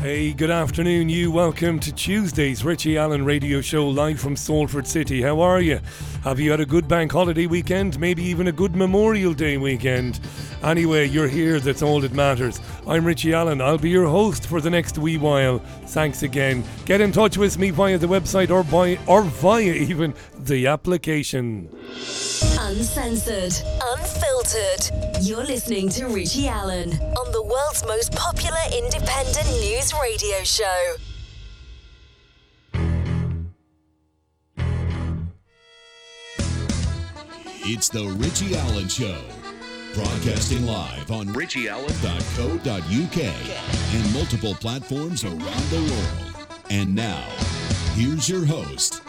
Hey, good afternoon, you. Welcome to Tuesday's Richie Allen radio show live from Salford City. How are you? Have you had a good bank holiday weekend? Maybe even a good Memorial Day weekend? Anyway, you're here, that's all that matters. I'm Richie Allen. I'll be your host for the next wee while. Thanks again. Get in touch with me via the website or by or via even the application. Uncensored, unfiltered. You're listening to Richie Allen on the world's most popular independent news radio show. It's the Richie Allen Show. Broadcasting live on richieallen.co.uk and multiple platforms around the world. And now, here's your host,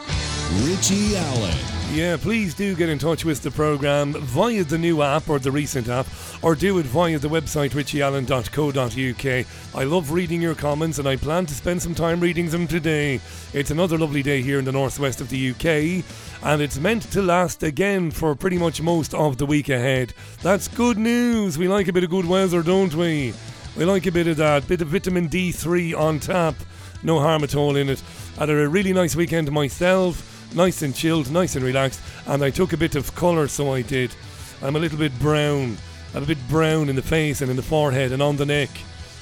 Richie Allen. Yeah, please do get in touch with the program via the new app or the recent app, or do it via the website richieallen.co.uk. I love reading your comments and I plan to spend some time reading them today. It's another lovely day here in the northwest of the UK, and it's meant to last again for pretty much most of the week ahead. That's good news. We like a bit of good weather, don't we? We like a bit of that, bit of vitamin D3 on tap. No harm at all in it. Had a really nice weekend myself nice and chilled, nice and relaxed, and I took a bit of colour, so I did. I'm a little bit brown. I'm a bit brown in the face and in the forehead and on the neck.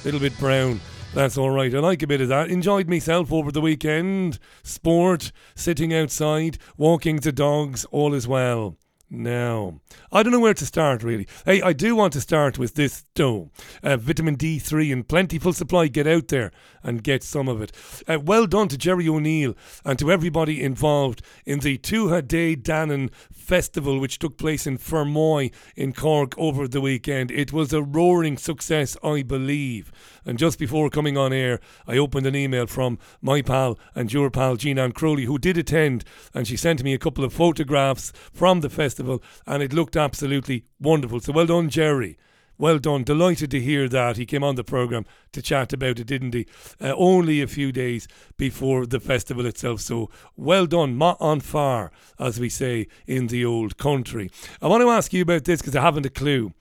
A little bit brown. That's all right. I like a bit of that. Enjoyed myself over the weekend. Sport, sitting outside, walking the dogs, all is well. Now, I don't know where to start really. Hey, I do want to start with this though. Uh, vitamin D3 in plentiful supply. Get out there and get some of it. Uh, well done to Jerry O'Neill and to everybody involved in the Tuatha Dé Danann festival, which took place in Fermoy in Cork over the weekend. It was a roaring success, I believe. And just before coming on air, I opened an email from my pal and your pal Jean Ann Crowley, who did attend, and she sent me a couple of photographs from the festival, and it looked absolutely wonderful. So well done, Jerry. Well done. Delighted to hear that. He came on the programme to chat about it, didn't he? Uh, only a few days before the festival itself. So well done. Ma on far, as we say in the old country. I want to ask you about this because I haven't a clue.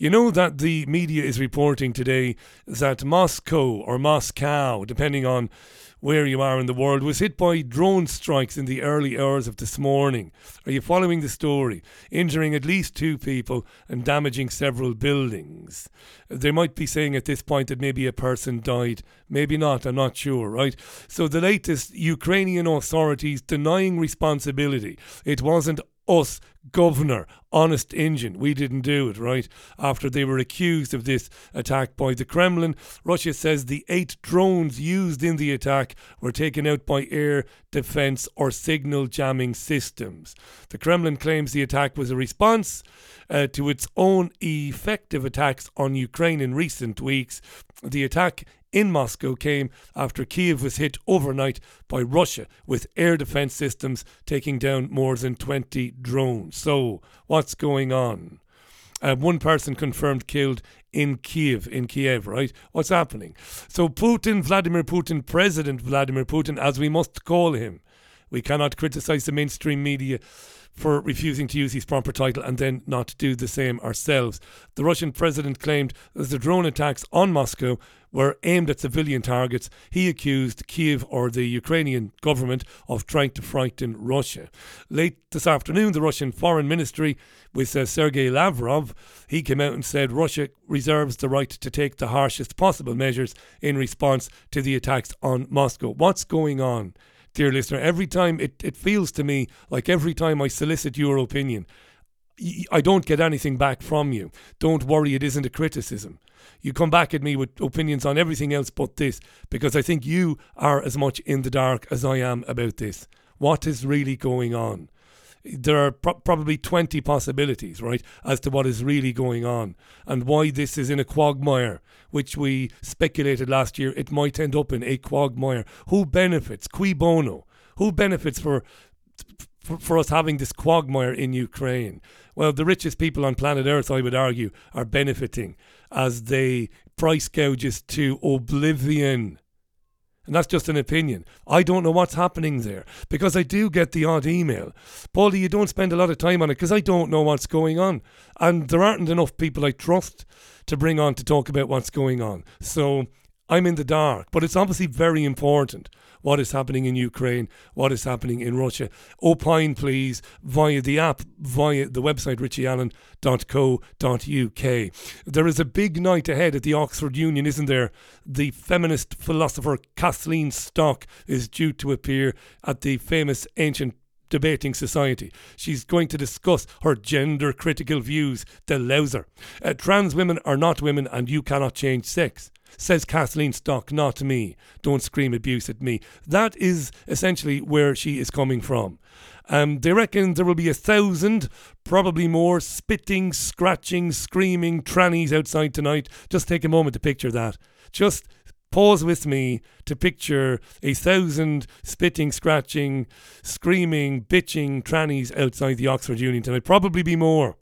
You know that the media is reporting today that Moscow or Moscow, depending on where you are in the world, was hit by drone strikes in the early hours of this morning. Are you following the story? Injuring at least two people and damaging several buildings. They might be saying at this point that maybe a person died. Maybe not, I'm not sure, right? So the latest Ukrainian authorities denying responsibility. It wasn't us, governor, honest engine. We didn't do it, right? After they were accused of this attack by the Kremlin, Russia says the eight drones used in the attack were taken out by air defense or signal jamming systems. The Kremlin claims the attack was a response uh, to its own effective attacks on Ukraine in recent weeks. The attack in Moscow came after Kiev was hit overnight by Russia with air defense systems taking down more than 20 drones. So, what's going on? Uh, one person confirmed killed in Kiev, in Kiev, right? What's happening? So, Putin, Vladimir Putin, President Vladimir Putin, as we must call him, we cannot criticize the mainstream media for refusing to use his proper title and then not do the same ourselves. The Russian president claimed that the drone attacks on Moscow were aimed at civilian targets. He accused Kiev or the Ukrainian government of trying to frighten Russia. Late this afternoon, the Russian Foreign Ministry, with uh, Sergei Lavrov, he came out and said Russia reserves the right to take the harshest possible measures in response to the attacks on Moscow. What's going on? dear listener, every time it, it feels to me like every time I solicit your opinion, I don't get anything back from you. Don't worry, it isn't a criticism. You come back at me with opinions on everything else but this because I think you are as much in the dark as I am about this. What is really going on? there are pro- probably 20 possibilities, right, as to what is really going on and why this is in a quagmire, which we speculated last year it might end up in a quagmire. Who benefits? Cui bono? Who benefits for, for, for us having this quagmire in Ukraine? Well, the richest people on planet Earth, I would argue, are benefiting as they price gouges to oblivion and that's just an opinion. I don't know what's happening there because I do get the odd email. Paulie, you don't spend a lot of time on it because I don't know what's going on. And there aren't enough people I trust to bring on to talk about what's going on. So I'm in the dark, but it's obviously very important what is happening in Ukraine, what is happening in Russia. Opine, please, via the app, via the website richieallen.co.uk. There is a big night ahead at the Oxford Union, isn't there? The feminist philosopher Kathleen Stock is due to appear at the famous ancient debating society. She's going to discuss her gender critical views, the louser. Uh, trans women are not women and you cannot change sex. Says Kathleen Stock, not me. Don't scream abuse at me. That is essentially where she is coming from. Um, they reckon there will be a thousand, probably more, spitting, scratching, screaming trannies outside tonight. Just take a moment to picture that. Just pause with me to picture a thousand spitting, scratching, screaming, bitching trannies outside the Oxford Union tonight. Probably be more.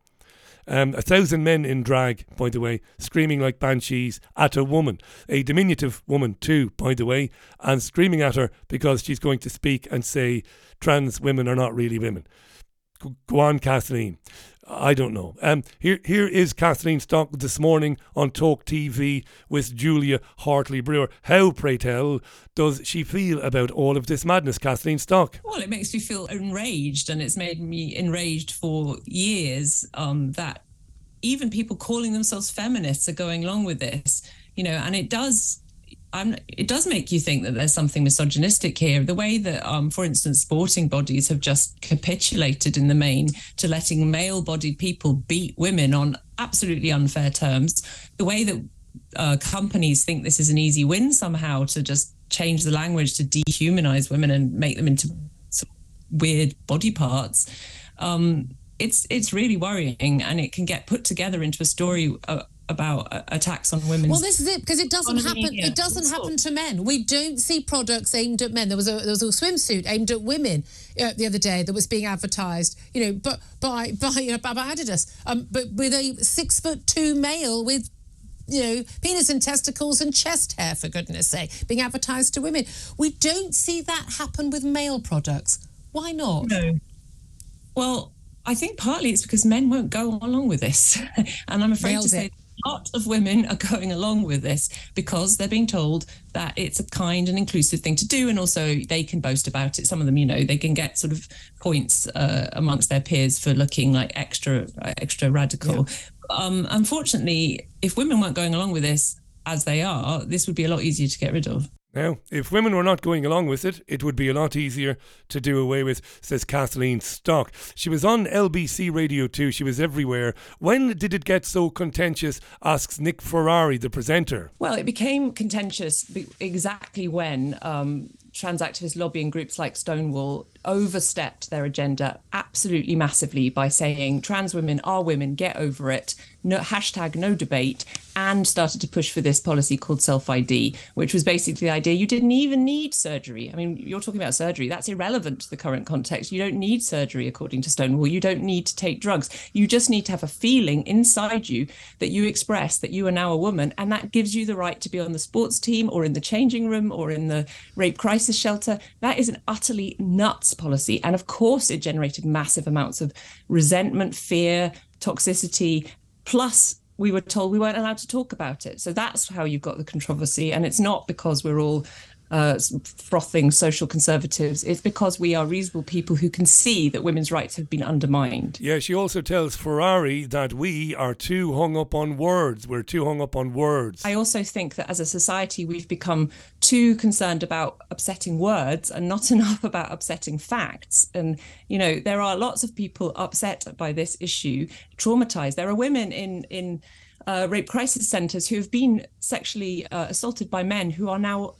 Um, a thousand men in drag, by the way, screaming like banshees at a woman, a diminutive woman too, by the way, and screaming at her because she's going to speak and say trans women are not really women. Go on, Kathleen. I don't know. Um, here, here is Kathleen Stock this morning on Talk TV with Julia Hartley Brewer. How, pray tell, does she feel about all of this madness, Kathleen Stock? Well, it makes me feel enraged, and it's made me enraged for years um, that even people calling themselves feminists are going along with this. You know, and it does I'm, it does make you think that there's something misogynistic here. The way that, um, for instance, sporting bodies have just capitulated in the main to letting male bodied people beat women on absolutely unfair terms. The way that uh, companies think this is an easy win somehow to just change the language to dehumanize women and make them into weird body parts. Um, it's it's really worrying, and it can get put together into a story uh, about uh, attacks on women. Well, this is it because it doesn't happen. It doesn't happen to men. We don't see products aimed at men. There was a there was a swimsuit aimed at women uh, the other day that was being advertised. You know, but by by you know, by Adidas, um, but with a six foot two male with you know, penis and testicles and chest hair, for goodness sake, being advertised to women. We don't see that happen with male products. Why not? No. Well, I think partly it's because men won't go along with this. and I'm afraid Nailed to say a lot of women are going along with this because they're being told that it's a kind and inclusive thing to do and also they can boast about it. Some of them you know they can get sort of points uh, amongst their peers for looking like extra extra radical. Yeah. um, unfortunately if women weren't going along with this as they are this would be a lot easier to get rid of now, if women were not going along with it, it would be a lot easier to do away with, says Kathleen Stock. She was on LBC Radio too, she was everywhere. When did it get so contentious? asks Nick Ferrari, the presenter. Well, it became contentious exactly when um, trans activist lobbying groups like Stonewall overstepped their agenda absolutely massively by saying trans women are women, get over it, no hashtag no debate, and started to push for this policy called self ID, which was basically the idea you didn't even need surgery. I mean, you're talking about surgery, that's irrelevant to the current context. You don't need surgery, according to Stonewall. You don't need to take drugs. You just need to have a feeling inside you that you express that you are now a woman, and that gives you the right to be on the sports team or in the changing room or in the rape crisis shelter. That is an utterly nuts policy. And of course, it generated massive amounts of resentment, fear, toxicity, plus we were told we weren't allowed to talk about it. So that's how you've got the controversy. And it's not because we're all uh, frothing social conservatives. It's because we are reasonable people who can see that women's rights have been undermined. Yeah, she also tells Ferrari that we are too hung up on words. We're too hung up on words. I also think that as a society, we've become too concerned about upsetting words and not enough about upsetting facts. And, you know, there are lots of people upset by this issue, traumatized. There are women in, in, uh, rape crisis centres who have been sexually uh, assaulted by men who are now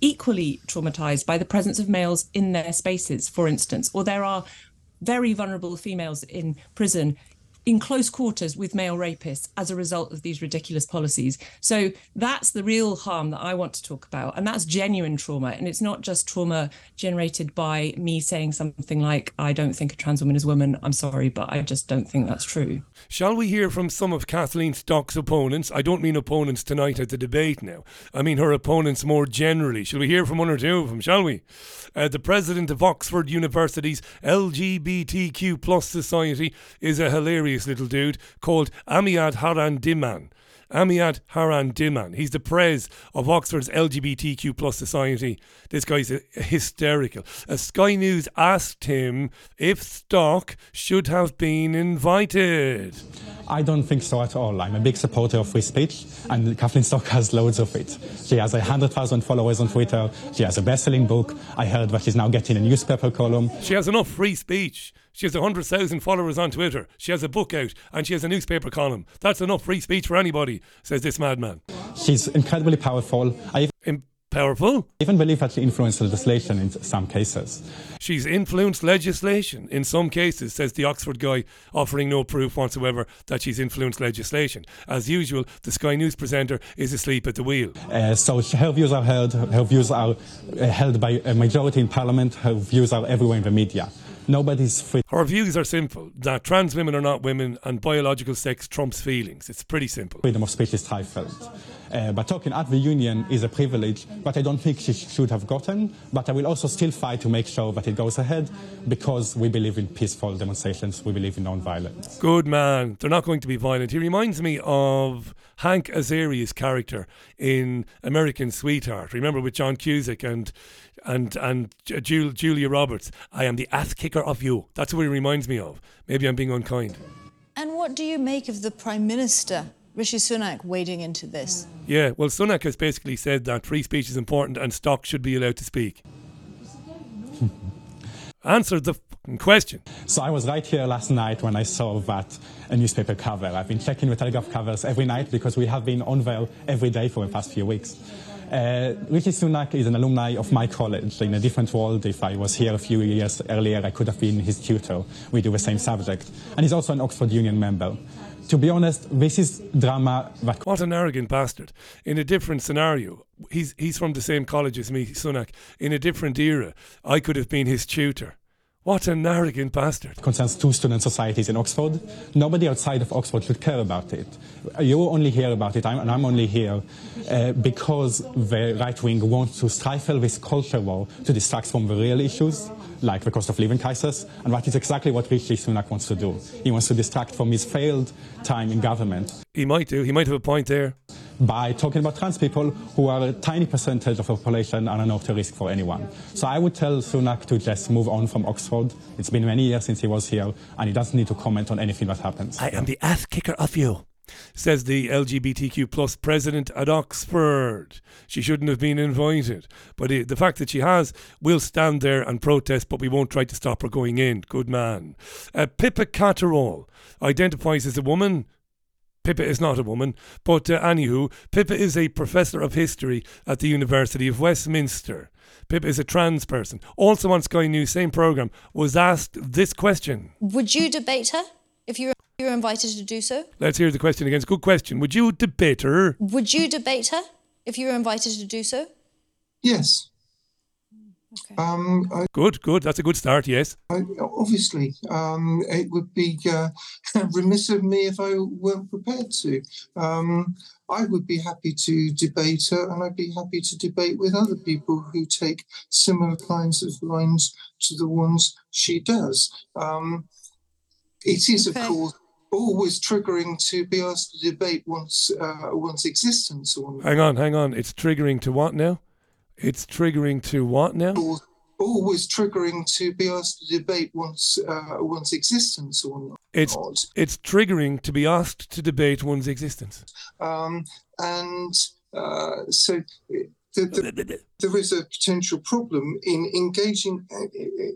equally traumatized by the presence of males in their spaces, for instance, or there are very vulnerable females in prison in close quarters with male rapists as a result of these ridiculous policies. So that's the real harm that I want to talk about. And that's genuine trauma. And it's not just trauma generated by me saying something like, I don't think a trans woman is a woman. I'm sorry, but I just don't think that's true. Shall we hear from some of Kathleen Stock's opponents? I don't mean opponents tonight at the debate now. I mean her opponents more generally. Shall we hear from one or two of them, shall we? Uh, the president of Oxford University's LGBTQ plus society is a hilarious little dude called Amiad Haran Diman. Amiad Haran Diman. He's the prez of Oxford's LGBTQ plus society. This guy's hysterical. A Sky News asked him if Stock should have been invited. I don't think so at all. I'm a big supporter of free speech, and Kathleen Stock has loads of it. She has 100,000 followers on Twitter. She has a best-selling book. I heard that she's now getting a newspaper column. She has enough free speech. She has 100,000 followers on Twitter. She has a book out and she has a newspaper column. That's enough free speech for anybody, says this madman. She's incredibly powerful. I In- powerful? even believe that she influenced legislation in some cases. She's influenced legislation in some cases, says the Oxford guy, offering no proof whatsoever that she's influenced legislation. As usual, the Sky News presenter is asleep at the wheel. Uh, so her views are heard, her views are uh, held by a majority in parliament, her views are everywhere in the media. Nobody's free. Her views are simple that trans women are not women and biological sex trumps feelings. It's pretty simple. Freedom of speech is stifled. Uh, but talking at the union is a privilege that I don't think she should have gotten. But I will also still fight to make sure that it goes ahead because we believe in peaceful demonstrations, we believe in non-violence. Good man. They're not going to be violent. He reminds me of Hank Azaria's character in American Sweetheart. Remember with John Cusack and and and Ju- Julia Roberts. I am the ass kicker of you. That's what he reminds me of. Maybe I'm being unkind. And what do you make of the Prime Minister, Rishi Sunak, wading into this? Yeah, well, Sunak has basically said that free speech is important and stock should be allowed to speak. Answer the fucking question. So I was right here last night when I saw that a newspaper cover. I've been checking the Telegraph covers every night because we have been on Vale every day for the past few weeks. Uh, Rishi Sunak is an alumni of my college in a different world. If I was here a few years earlier, I could have been his tutor. We do the same subject. And he's also an Oxford Union member. To be honest, this is drama that What an arrogant bastard. In a different scenario, he's he's from the same college as me, Sunak. In a different era, I could have been his tutor. What an arrogant bastard. concerns two student societies in Oxford. Nobody outside of Oxford should care about it. You only hear about it, I'm, and I'm only here uh, because the right wing wants to stifle this culture war to distract from the real issues, like the cost of living crisis, and that is exactly what Rishi Sunak wants to do. He wants to distract from his failed time in government He might do. He might have a point there. by talking about trans people who are a tiny percentage of the population and are not a risk for anyone. So I would tell Sunak to just move on from Oxford. It's been many years since he was here, and he doesn't need to comment on anything that happens. I am the ass kicker of you, says the LGBTQ plus president at Oxford. She shouldn't have been invited. But the fact that she has, we'll stand there and protest, but we won't try to stop her going in. Good man. Uh, Pippa Catterall identifies as a woman. Pippa is not a woman, but uh, anywho, Pippa is a professor of history at the University of Westminster. Pippa is a trans person. Also on Sky News, same programme, was asked this question. Would you debate her if you were invited to do so? Let's hear the question again. It's a good question. Would you debate her? Would you debate her if you were invited to do so? Yes. Um, I, Good, good. That's a good start, yes. I, obviously, um, it would be uh, remiss of me if I weren't prepared to. Um, I would be happy to debate her, and I'd be happy to debate with other people who take similar kinds of lines to the ones she does. Um, it is, Okay. of course, always triggering to be asked to debate one's uh, one's existence or Hang on, hang on. It's triggering to what now? It's triggering to what now? al- always triggering to be asked to debate one's uh, one's existence or It's not. it's triggering to be asked to debate one's existence. Um, and uh, so the, the, there is a potential problem in engaging uh,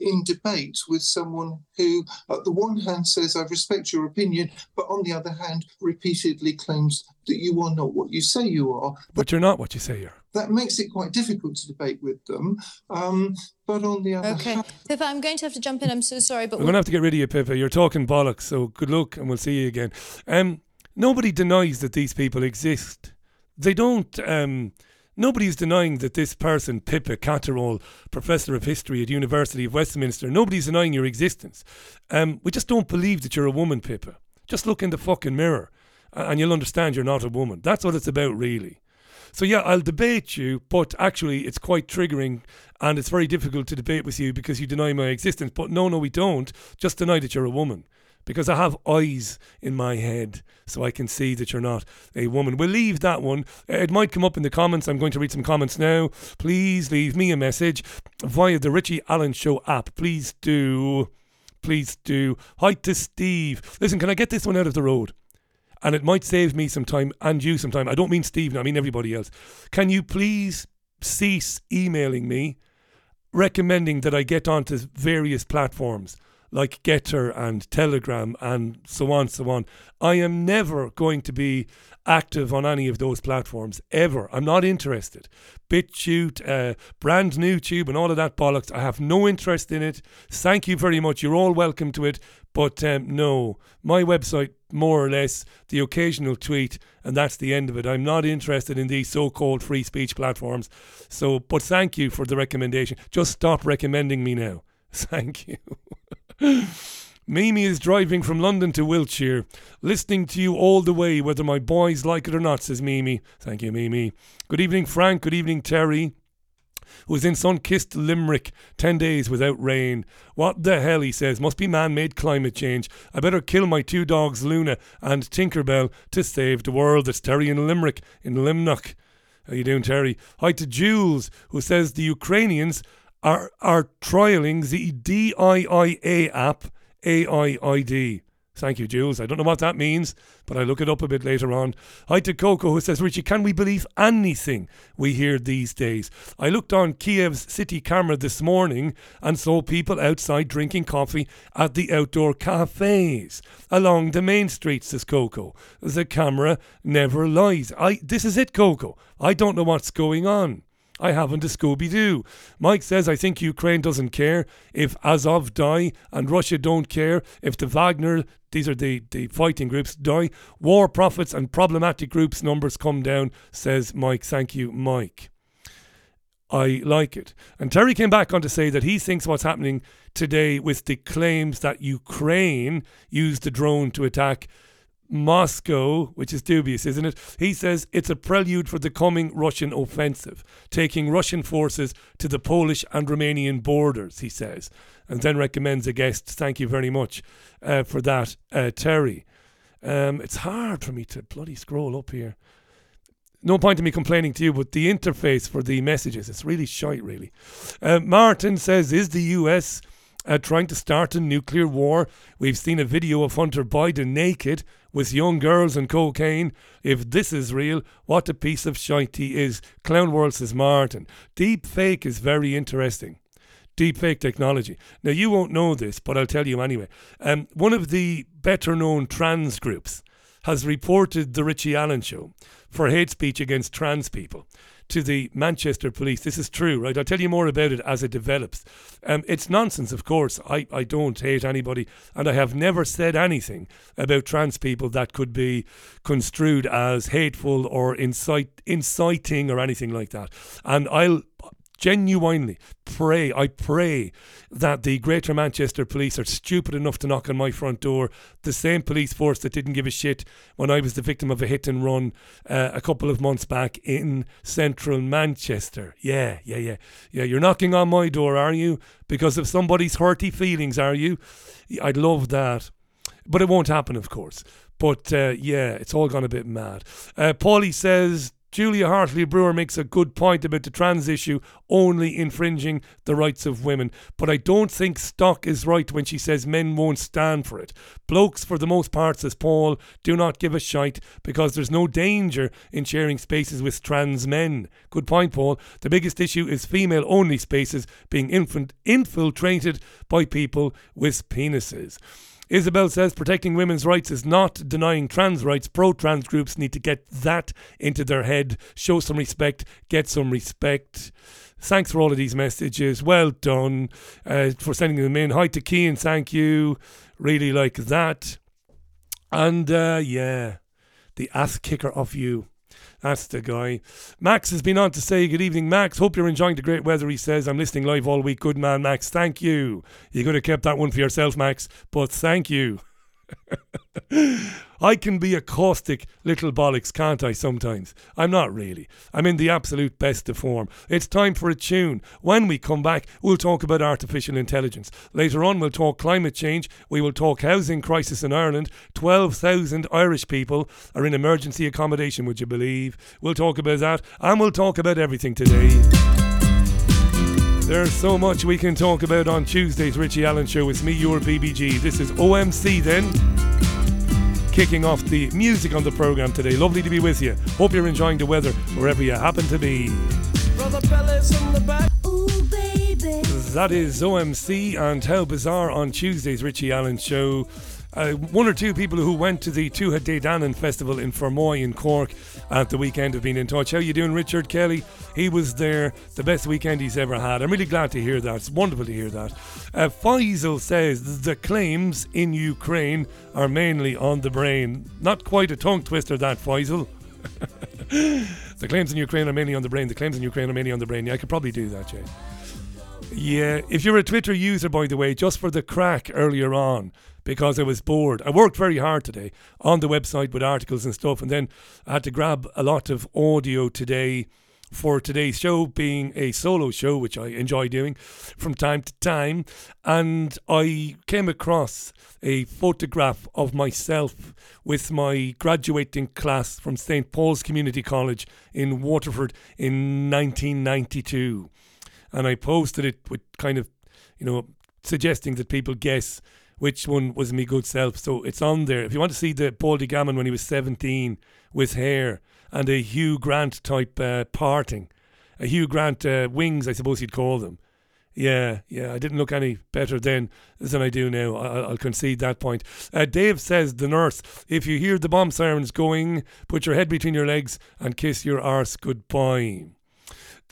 in debate with someone who, at the one hand, says, I respect your opinion, but on the other hand, repeatedly claims that you are not what you say you are. But you're not what you say you're. That makes it quite difficult to debate with them. Um, but on the other Okay. hand, Pippa, I'm going to have to jump in. I'm so sorry, but We're going to have to get rid of you, Pippa. You're talking bollocks, so good luck and we'll see you again. Um, nobody denies that these people exist. They don't. Um, nobody's denying that this person, Pippa Catterall, professor of history at University of Westminster, nobody's denying your existence. Um, we just don't believe that you're a woman, Pippa. Just look in the fucking mirror and you'll understand you're not a woman. That's what it's about, really. So yeah, I'll debate you, but actually it's quite triggering and it's very difficult to debate with you because you deny my existence. But no, no, we don't. Just deny that you're a woman. Because I have eyes in my head so I can see that you're not a woman. We'll leave that one. Uh, it might come up in the comments. I'm going to read some comments now. Please leave me a message via the Richie Allen Show app. Please do. Please do. Hi to Steve. Listen, can I get this one out of the road? And it might save me some time and you some time. I don't mean Steve, I mean everybody else. Can you please cease emailing me recommending that I get onto various platforms? Like Gettr and Telegram and so on, so on. I am never going to be active on any of those platforms ever. I'm not interested. BitChute, uh, brand new tube, and all of that bollocks. I have no interest in it. Thank you very much. You're all welcome to it. But um, no, my website, more or less, the occasional tweet, and that's the end of it. I'm not interested in these so called free speech platforms. So, but thank you for the recommendation. Just stop recommending me now. Thank you. Mimi is driving from London to Wiltshire, listening to you all the way, whether my boys like it or not, says Mimi. Thank you, Mimi. Good evening, Frank. Good evening, Terry. Who's in sun kissed Limerick 10 days without rain. What the hell, he says, must be man made climate change. I better kill my two dogs, Luna and Tinkerbell, to save the world. It's Terry in Limerick, in Limnock. How you doing, Terry? Hi to Jules, who says the Ukrainians are, are trialing the DIIA app, AIID. Thank you, Jules. I don't know what that means, but I'll look it up a bit later on. Hi to Coco, who says, Richie, can we believe anything we hear these days? I looked on Kiev's city camera this morning and saw people outside drinking coffee at the outdoor cafes along the main streets, says Coco. The camera never lies. I, this is it, Coco. I don't know what's going on. I haven't a Scooby Doo. Mike says, I think Ukraine doesn't care if Azov die and Russia don't care if the Wagner, these are the, the fighting groups, die. War profits and problematic groups numbers come down, says Mike. Thank you, Mike. I like it. And Terry came back on to say that he thinks what's happening today with the claims that Ukraine used the drone to attack Moscow, which is dubious, isn't it? He says it's a prelude for the coming Russian offensive, taking Russian forces to the Polish and Romanian borders, he says, and then recommends a guest. Thank you very much uh, for that, uh, Terry. Um, it's hard for me to bloody scroll up here. No point in me complaining to you, but the interface for the messages, it's really shite, really. Uh, Martin says, Is the US uh, trying to start a nuclear war? We've seen a video of Hunter Biden naked with young girls and cocaine. If this is real, what a piece of shite is. Clown World says Martin. Deep fake is very interesting. Deep fake technology. Now, you won't know this, but I'll tell you anyway. Um, one of the better known trans groups has reported The Richie Allen Show for hate speech against trans people to the Manchester police. This is true, right? I'll tell you more about it as it develops. Um, it's nonsense, of course. I, I don't hate anybody, and I have never said anything about trans people that could be construed as hateful or incite, inciting or anything like that. And I'll genuinely pray, I pray that the Greater Manchester Police are stupid enough to knock on my front door. The same police force that didn't give a shit when I was the victim of a hit and run uh, a couple of months back in central Manchester. Yeah, yeah, yeah. Yeah, you're knocking on my door, are you? Because of somebody's hurty feelings, are you? I'd love that. But it won't happen, of course. But uh, yeah, it's all gone a bit mad. Uh, Paulie says Julia Hartley Brewer makes a good point about the trans issue only infringing the rights of women, but I don't think Stock is right when she says men won't stand for it. Blokes, for the most part, says Paul, do not give a shite because there's no danger in sharing spaces with trans men. Good point, Paul. The biggest issue is female only spaces being infant- infiltrated by people with penises. Isabel says protecting women's rights is not denying trans rights. Pro trans groups need to get that into their head, show some respect, get some respect. Thanks for all of these messages. Well done uh, for sending them in. Hi to Kean, thank you. Really like that. And uh, yeah, the ass kicker of you. That's the guy. Max has been on to say, Good evening, Max. Hope you're enjoying the great weather. He says, I'm listening live all week. Good man, Max. Thank you. You could have kept that one for yourself, Max, but thank you. I can be a caustic little bollocks, can't I, sometimes? I'm not really. I'm in the absolute best of form. It's time for a tune. When we come back, we'll talk about artificial intelligence. Later on, we'll talk climate change. We will talk housing crisis in Ireland. 12,000 Irish people are in emergency accommodation, would you believe? We'll talk about that, and we'll talk about everything today. There's so much we can talk about on Tuesday's Richie Allen Show It's me, your BBG. This is OMC then kicking off the music on the program today. Lovely to be with you. Hope you're enjoying the weather wherever you happen to be. That is OMC and How Bizarre on Tuesday's Richie Allen Show. Uh, one or two people who went to the Tuatha Dé Danann Festival in Fermoy in Cork at the weekend have been in touch. How you doing, Richard Kelly? He was there, the best weekend he's ever had. I'm really glad to hear that. It's wonderful to hear that. Uh, Faisal says the claims in Ukraine are mainly on the brain. Not quite a tongue twister, that Faisal. the claims in Ukraine are mainly on the brain. The claims in Ukraine are mainly on the brain. Yeah, I could probably do that, Jay. Yeah, if you're a Twitter user, by the way, just for the crack earlier on, because I was bored. I worked very hard today on the website with articles and stuff, and then I had to grab a lot of audio today for today's show being a solo show, which I enjoy doing from time to time. And I came across a photograph of myself with my graduating class from St. Paul's Community College in Waterford in 1992. And I posted it with kind of, you know, suggesting that people guess which one was me good self. So it's on there. If you want to see the Baldy Gammon when he was 17 with hair and a Hugh Grant type uh, parting, a Hugh Grant uh, wings, I suppose you'd call them. Yeah, yeah, I didn't look any better then than I do now. I, will concede that point. Uh, Dave says, the nurse, if you hear the bomb sirens going, put your head between your legs and kiss your arse goodbye.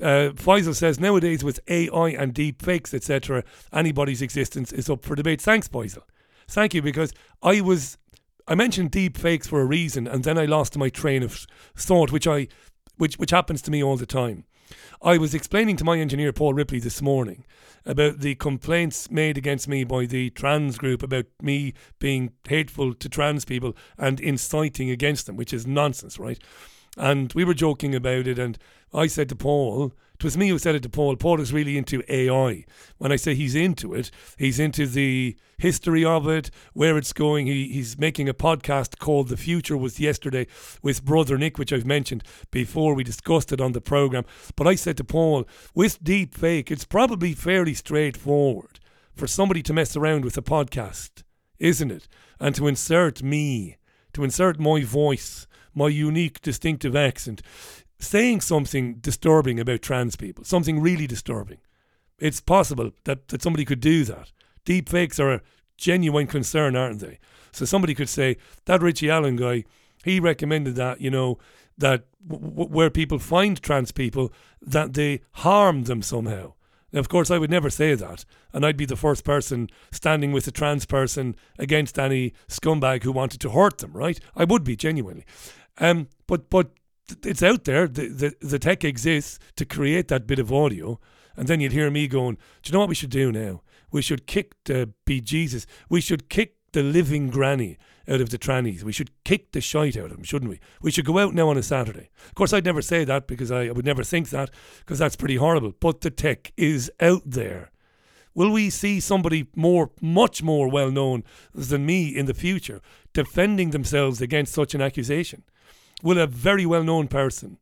Uh, Faisal says nowadays with AI and deep fakes, etc., anybody's existence is up for debate. Thanks, Faisal. Thank you, because I was I mentioned deep fakes for a reason, and then I lost my train of thought, which I which which happens to me all the time. I was explaining to my engineer Paul Ripley this morning about the complaints made against me by the trans group about me being hateful to trans people and inciting against them, which is nonsense, right? And we were joking about it, and I said to Paul, it was me who said it to Paul. Paul is really into AI. When I say he's into it, he's into the history of it, where it's going. He, he's making a podcast called The Future Was Yesterday with Brother Nick, which I've mentioned before. We discussed it on the program. But I said to Paul, with deep fake, it's probably fairly straightforward for somebody to mess around with a podcast, isn't it? And to insert me, to insert my voice my unique, distinctive accent, saying something disturbing about trans people, something really disturbing. It's possible that, that somebody could do that. Deep fakes are a genuine concern, aren't they? So somebody could say, that Richie Allen guy, he recommended that, you know, that w- where people find trans people, that they harm them somehow. Now, of course, I would never say that, and I'd be the first person standing with a trans person against any scumbag who wanted to hurt them, right? I would be genuinely. Um, but but it's out there. The, the the tech exists to create that bit of audio, and then you'd hear me going, "Do you know what we should do now? We should kick the be Jesus. We should kick the living granny out of the trannies. We should kick the shite out of them, shouldn't we? We should go out now on a Saturday. Of course, I'd never say that because I, I would never think that because that's pretty horrible. But the tech is out there. Will we see somebody more, much more well known than me in the future defending themselves against such an accusation? Will a very well known person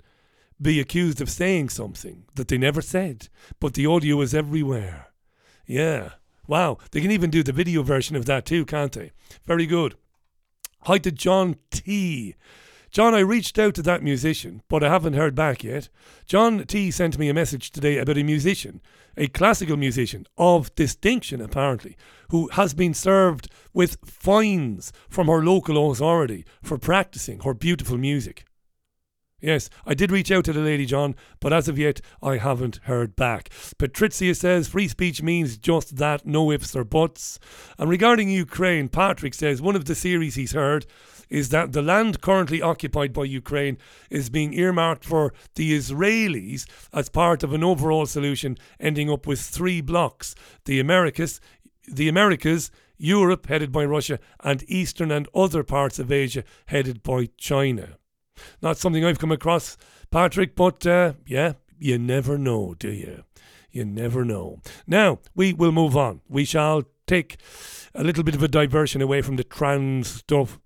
be accused of saying something that they never said, but the audio is everywhere. Yeah. Wow. They can even do the video version of that too, can't they? Very good. Hi to John T. John, I reached out to that musician, but I haven't heard back yet. John T sent me a message today about a musician, a classical musician of distinction, apparently, who has been served with fines from her local authority for practicing her beautiful music. Yes, I did reach out to the lady, John, but as of yet, I haven't heard back. Patrizia says free speech means just that, no ifs or buts. And regarding Ukraine, Patrick says one of the series he's heard is that the land currently occupied by Ukraine is being earmarked for the Israelis as part of an overall solution ending up with three blocks the Americas, the Americas, Europe, headed by Russia, and Eastern and other parts of Asia, headed by China. Not something I've come across, Patrick, but uh, yeah, you never know, do you? You never know. Now, we will move on. We shall take a little bit of a diversion away from the trans stuff.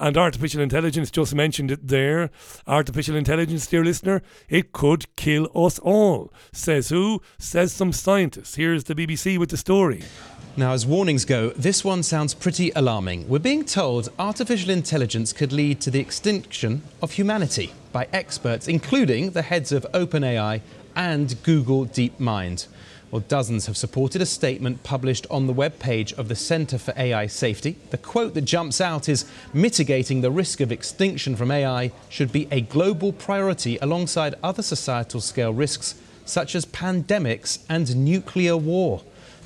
And artificial intelligence, just mentioned it there. Artificial intelligence, dear listener, it could kill us all. Says who? Says some scientists. Here's the BBC with the story. Now, as warnings go, this one sounds pretty alarming. We're being told artificial intelligence could lead to the extinction of humanity by experts, including the heads of OpenAI and Google DeepMind. Well, dozens have supported a statement published on the webpage of the Centre for AI Safety. The quote that jumps out is mitigating the risk of extinction from AI should be a global priority alongside other societal scale risks such as pandemics and nuclear war.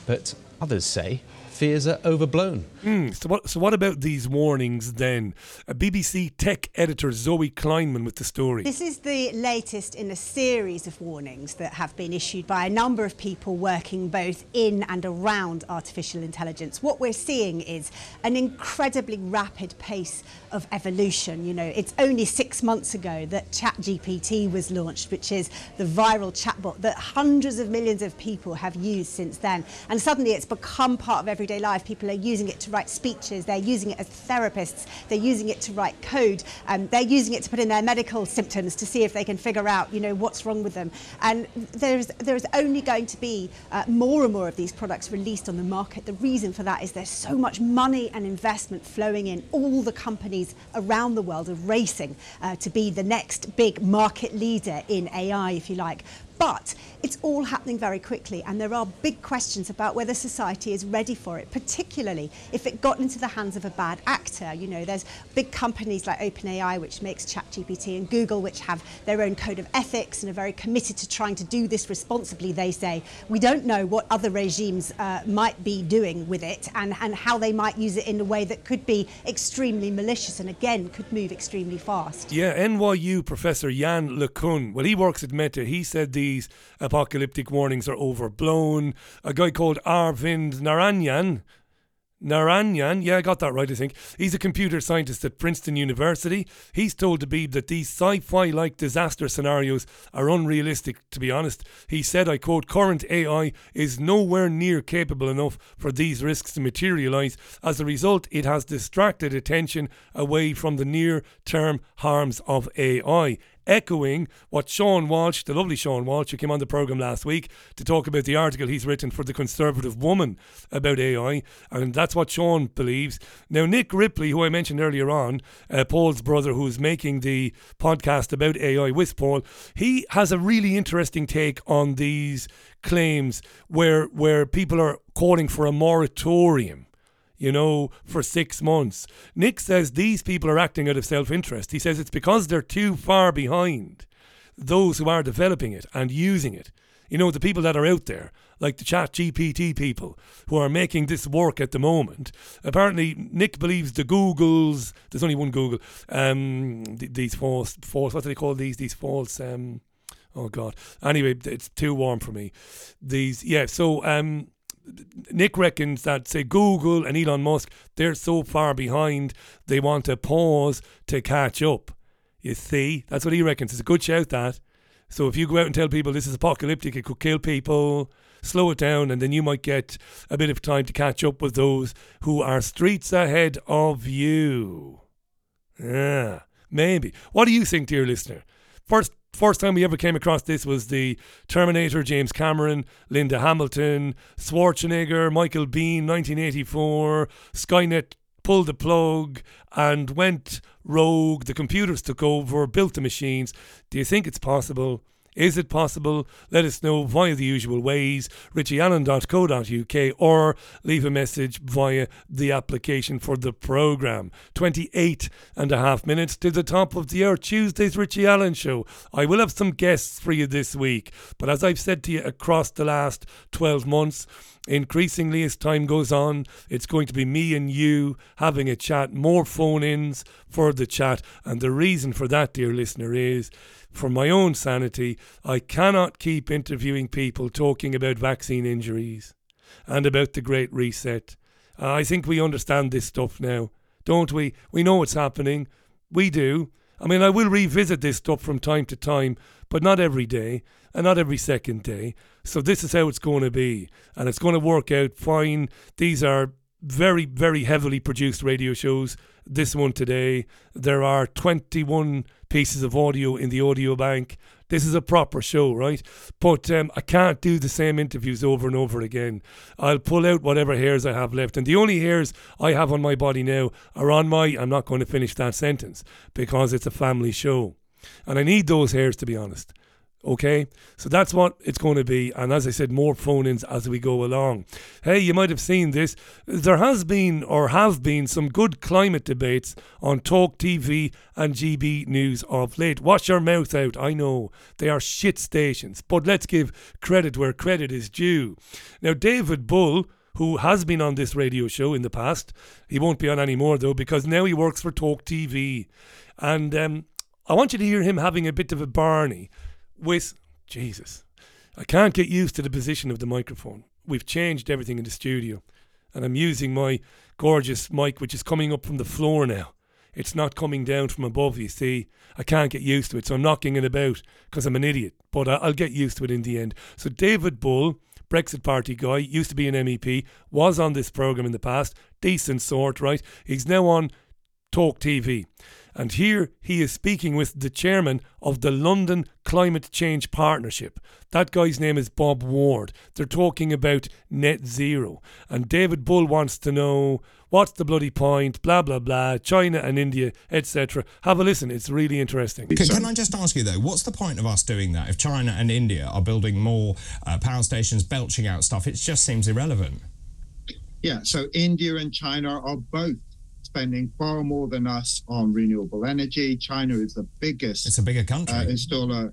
But others say fears are overblown. Mm, so, what, so, what about these warnings then? BBC tech editor, Zoe Kleinman, with the story. This is the latest in a series of warnings that have been issued by a number of people working both in and around artificial intelligence. What we're seeing is an incredibly rapid pace of evolution. You know, it's only six months ago that ChatGPT was launched, which is the viral chatbot that hundreds of millions of people have used since then. And suddenly it's become part of everyday life. People are using it to write speeches, they're using it as therapists, they're using it to write code, um, they're using it to put in their medical symptoms to see if they can figure out, you know, what's wrong with them. And there's, there's only going to be uh, more and more of these products released on the market. The reason for that is there's so much money and investment flowing in. All the companies around the world are racing uh, to be the next big market leader in AI, if you like. But it's all happening very quickly, and there are big questions about whether society is ready for it, particularly if it got into the hands of a bad actor. You know, there's big companies like OpenAI, which makes ChatGPT, and Google, which have their own code of ethics and are very committed to trying to do this responsibly. They say we don't know what other regimes uh, might be doing with it, and, and how they might use it in a way that could be extremely malicious and again could move extremely fast. Yeah, NYU professor Yann LeCun, well, he works at Meta. He said the these apocalyptic warnings are overblown. A guy called Arvind Narayan Narayan, yeah, I got that right, I think. He's a computer scientist at Princeton University. He's told the Beeb that these sci fi like disaster scenarios are unrealistic, to be honest. He said, I quote, current AI is nowhere near capable enough for these risks to materialise. As a result, it has distracted attention away from the near term harms of AI echoing what Sean Walsh, the lovely Sean Walsh, who came on the programme last week to talk about the article he's written for The Conservative Woman about AI. And that's what Sean believes. Now, Nick Ripley, who I mentioned earlier on, uh, Paul's brother, who's making the podcast about AI with Paul, he has a really interesting take on these claims where where people are calling for a moratorium you know, for six months. Nick says these people are acting out of self interest. He says it's because they're too far behind those who are developing it and using it. You know, the people that are out there, like the Chat GPT people who are making this work at the moment. Apparently, Nick believes the Googles, there's only one Google, um, th- these false, false, what do they call these? These false, um, oh God. Anyway, it's too warm for me. These, yeah, so, um, Nick reckons that say Google and Elon Musk they're so far behind they want to pause to catch up. You see, that's what he reckons. It's a good shout that. So if you go out and tell people this is apocalyptic, it could kill people, slow it down, and then you might get a bit of time to catch up with those who are streets ahead of you. Yeah, maybe. What do you think, dear listener? First first time we ever came across this was the Terminator, James Cameron, Linda Hamilton, Schwarzenegger, Michael Biehn, 1984, Skynet pulled the plug and went rogue. The computers took over, built the machines. Do you think it's possible? Is it possible? Let us know via the usual ways, richieallen.co.uk, or leave a message via the application for the programme. 28 and a half minutes to the top of the hour, Tuesday's Richie Allen Show. I will have some guests for you this week, but as I've said to you across the last 12 months, increasingly as time goes on, it's going to be me and you having a chat, more phone ins for the chat. And the reason for that, dear listener, is for my own sanity, I cannot keep interviewing people talking about vaccine injuries and about the Great Reset Uh, I think we understand this stuff now, don't we? We know what's happening. We do. I mean, I will revisit this stuff from time to time, but not every day and not every second day. So this is how it's going to be, and it's going to work out fine. These are very, very heavily produced radio shows. This one today, there are 21 pieces of audio in the audio bank. This is a proper show, right? But um, I can't do the same interviews over and over again. I'll pull out whatever hairs I have left. And the only hairs I have on my body now are on my, I'm not going to finish that sentence because it's a family show. And I need those hairs, to be honest. Okay, so that's what it's going to be. And as I said, more phone ins as we go along. Hey, you might have seen this. There has been or have been some good climate debates on Talk TV and GB News of late. Wash your mouth out. I know they are shit stations, but let's give credit where credit is due. Now, David Bull who has been on this radio show in the past. He won't be on anymore though because now he works for Talk TV. And um, I want you to hear him having a bit of a Barney with Jesus. I can't get used to the position of the microphone. We've changed everything in the studio, and I'm using my gorgeous mic, which is coming up from the floor now. It's not coming down from above, you see. I can't get used to it, so I'm knocking it about because I'm an idiot, but I'll get used to it in the end. So, David Bull, Brexit Party guy, used to be an MEP, was on this programme in the past, decent sort, right? He's now on Talk TV. And here he is speaking with the chairman of the London Climate Change Partnership. That guy's name is Bob Ward. They're talking about net zero. And David Bull wants to know what's the bloody point, blah, blah, blah, China and India, etc. Have a listen. It's really interesting. Can, can, I just ask you, though, what's the point of us doing that if China and India are building more uh, power stations, belching out stuff? It just seems irrelevant. Yeah, so India and China are both spending far more than us on renewable energy. China is the biggest. It's a bigger country. Uh, installer.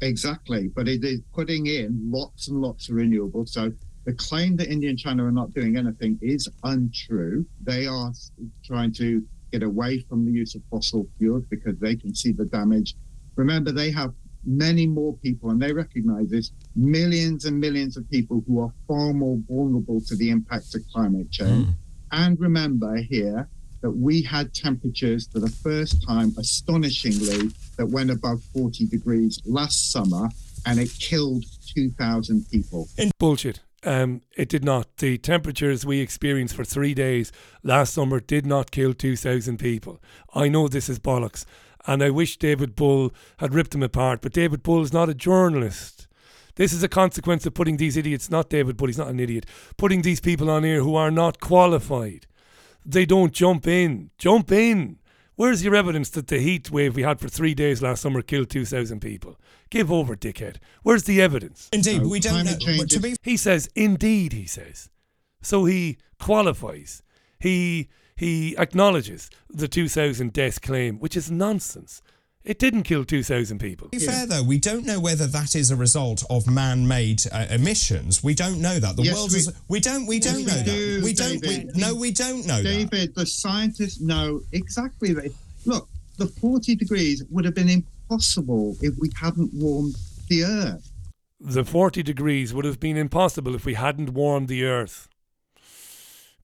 Exactly, but it is putting in lots and lots of renewables. So the claim that India and China are not doing anything is untrue. They are trying to get away from the use of fossil fuels because they can see the damage. Remember, they have many more people, and they recognize this millions and millions of people who are far more vulnerable to the impact of climate change. Mm. And remember here, that we had temperatures for the first time, astonishingly, that went above 40 degrees last summer and it killed 2,000 people. Bullshit. Um, it did not. The temperatures we experienced for three days last summer did not kill 2,000 people. I know this is bollocks, and I wish David Bull had ripped him apart, but David Bull is not a journalist. This is a consequence of putting these idiots, not David Bull, he's not an idiot, putting these people on here who are not qualified they don't jump in. Jump in. Where's your evidence that the heat wave we had for three days last summer killed 2,000 people? Give over, dickhead. Where's the evidence? Indeed, we don't know. To be- he says, indeed, he says. So he qualifies. He he acknowledges the 2,000 death claim, which is nonsense. It didn't kill 2,000 people. To be fair, though, we don't know whether that is a result of man-made uh, emissions. We don't know that. The yes, world we, is. We don't. We don't we know do, that. We don't. We, no, we don't know David, that. the scientists know exactly that. Look, the 40 degrees would have been impossible if we hadn't warmed the Earth. The 40 degrees would have been impossible if we hadn't warmed the Earth.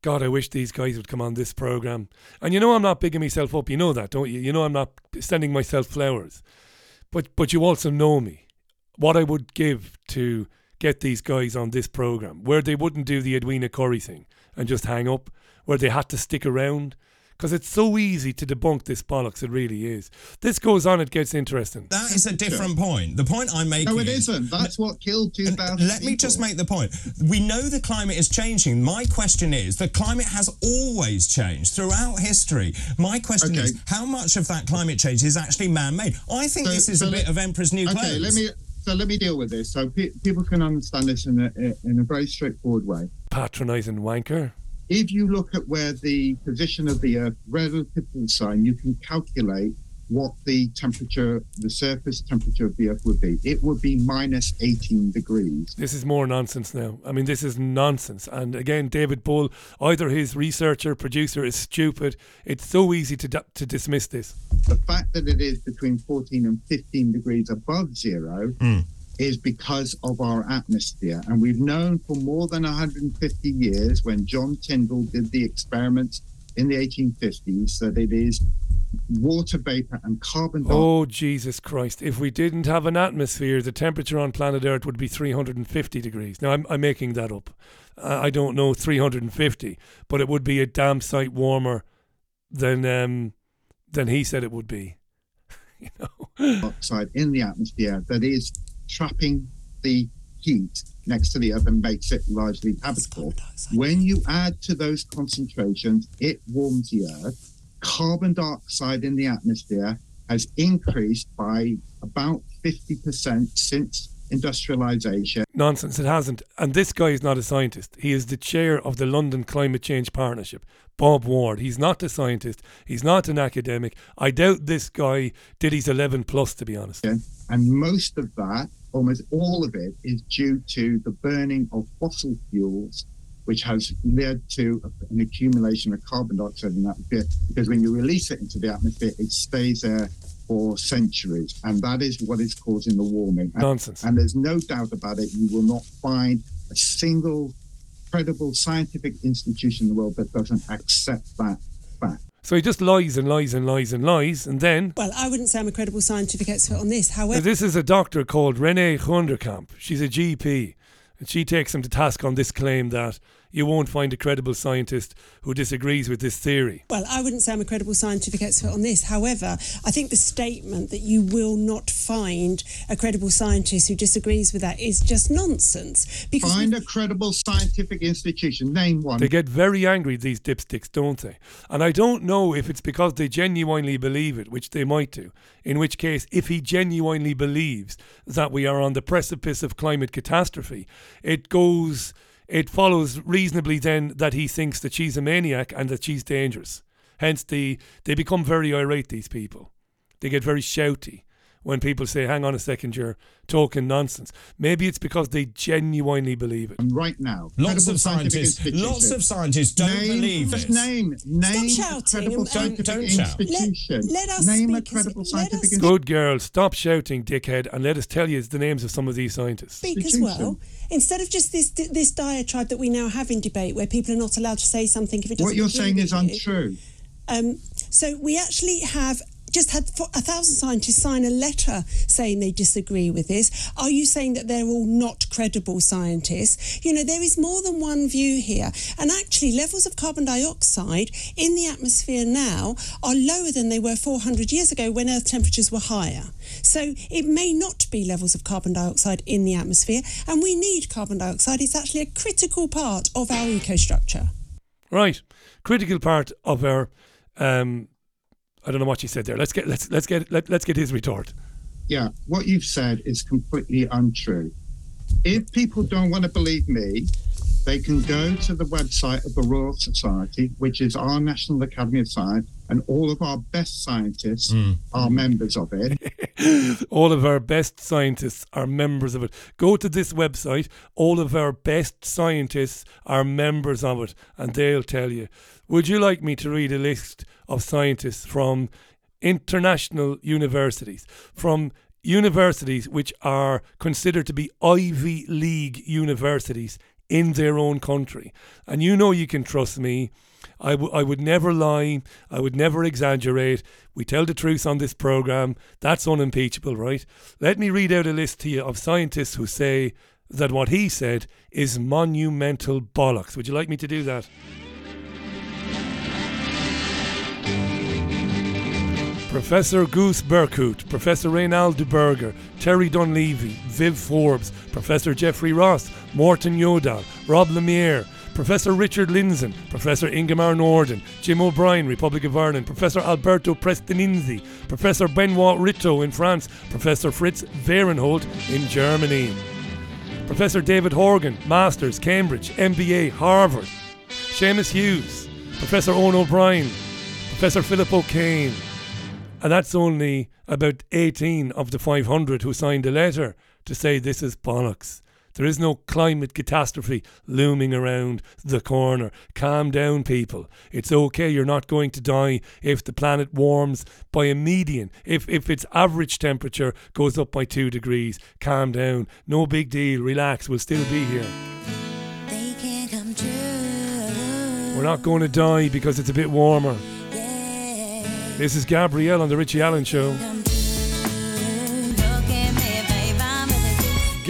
God, I wish these guys would come on this program. And you know I'm not bigging myself up. You know that, don't you? You know I'm not sending myself flowers. But but you also know me. What I would give to get these guys on this program, where they wouldn't do the Edwina Currie thing and just hang up, where they had to stick around, because it's so easy to debunk this bollocks. It really is. This goes on, it gets interesting. That is a different point. The point I'm making. No, it is, isn't. That's what killed 2,000 Let me just make the point. We know the climate is changing. My question is the climate has always changed throughout history. My question okay. is how much of that climate change is actually man made? I think so, this is so a bit of Emperor's New Clothes. Okay, let me. So let me deal with this, so pe- people can understand this in a in a very straightforward way. Patronising wanker if you look at where the position of the Earth relative to the Sun, you can calculate what the temperature, the surface temperature of the Earth would be. It would be minus 18 degrees. This is more nonsense now. I mean, this is nonsense. And again, David Bull, either his researcher, producer is stupid. It's so easy to, to dismiss this. The fact that it is between 14 and 15 degrees above zero. Mm is because of our atmosphere. And we've known for more than 150 years when John Tyndall did the experiments in the 1850s that it is water vapor and carbon dioxide. Oh, Jesus Christ. If we didn't have an atmosphere, the temperature on planet Earth would be 350 degrees. Now, I'm, I'm making that up. I don't know 350, but it would be a damn sight warmer than um, than he said it would be. you know, oxide in the atmosphere that is trapping the heat next to the oven makes it largely habitable. When you add to those concentrations, it warms the earth. Carbon dioxide in the atmosphere has increased by about 50% since industrialization. Nonsense, it hasn't. And this guy is not a scientist. He is the chair of the London Climate Change Partnership, Bob Ward. He's not a scientist, he's not an academic. I doubt this guy did his 11 plus, to be honest. And most of that, almost all of it, is due to the burning of fossil fuels. Which has led to an accumulation of carbon dioxide in the atmosphere because when you release it into the atmosphere, it stays there for centuries, and that is what is causing the warming. And, Nonsense. And there's no doubt about it. You will not find a single credible scientific institution in the world that doesn't accept that fact. So he just lies and lies and lies and lies, and then. Well, I wouldn't say I'm a credible scientific expert on this. However, This is a doctor called Renee Hoenderkamp. She's a GP, and she takes him to task on this claim that you won't find a credible scientist who disagrees with this theory. Well, I wouldn't say I'm a credible scientific expert on this. However, I think the statement that you will not find a credible scientist who disagrees with that is just nonsense. Because Find a credible scientific institution. Name one. They get very angry, these dipsticks, don't they? And I don't know if it's because they genuinely believe it, which they might do. In which case, if he genuinely believes that we are on the precipice of climate catastrophe, it goes, it follows reasonably then that he thinks that she's a maniac and that she's dangerous. Hence, the, they become very irate, these people. They get very shouty when people say, hang on a second, you're talking nonsense. Maybe it's because they genuinely believe it. Right now, Lots of scientists, lots of scientists don't name, believe just this. name, name Stop shouting credible and- scientific Don't shout. institution. Let- let us name a speak as- credible let scientific institution. Good girl, stop shouting, dickhead, and let us tell you the names of some of these scientists. speak as well. Instead of just this this diatribe that we now have in debate, where people are not allowed to say something if it doesn't. What you're saying is you. untrue. Um, so we actually have just had a thousand scientists sign a letter saying they disagree with this. Are you saying that they're all not credible scientists? You know, there is more than one view here. And actually, levels of carbon dioxide in the atmosphere now are lower than they were 400 years ago when Earth temperatures were higher. So it may not be levels of carbon dioxide in the atmosphere. And we need carbon dioxide. It's actually a critical part of our ecostructure. Right, critical part of our. Um, I don't know what you said there. Let's get let's let's get let, let's get his retort. Yeah, what you've said is completely untrue. If people don't want to believe me, they can go to the website of the Royal Society, which is our National Academy of Science, and all of our best scientists hmm. are members of it. All of our best scientists are members of it. Go to this website. All of our best scientists are members of it, and they'll tell you. Would you like me to read a list of scientists from international universities, from universities which are considered to be Ivy League universities in their own country? And you know you can trust me. I, w- I would never lie. I would never exaggerate. We tell the truth on this program. That's unimpeachable, right? Let me read out a list to you of scientists who say that what he said is monumental bollocks. Would you like me to do that? Professor Guus Berkhout, Professor Reynald Du Berger, Terry Dunleavy, Viv Forbes, Professor Jeffrey Ross, Morten Jødal, Rob Lemeire, Professor Richard Lindzen, Professor Ingemar Nordin, Jim O'Brien, Republic of Ireland, Professor Alberto Prestininzi, Professor Benoit Rittaud in France, Professor Fritz Vahrenholt in Germany, Professor David Horgan, Masters, Cambridge, MBA, Harvard, Seamus Hughes, Professor Owen O'Brien, Professor Philip O'Kane, and that's only about 18 of the 500 who signed a letter to say this is bollocks. There is no climate catastrophe looming around the corner. Calm down, people. It's okay. You're not going to die if the planet warms by a median. If, if its average temperature goes up by two degrees, calm down. No big deal. Relax. We'll still be here. We're not going to die because it's a bit warmer. This is Gabrielle on The Richie Allen Show.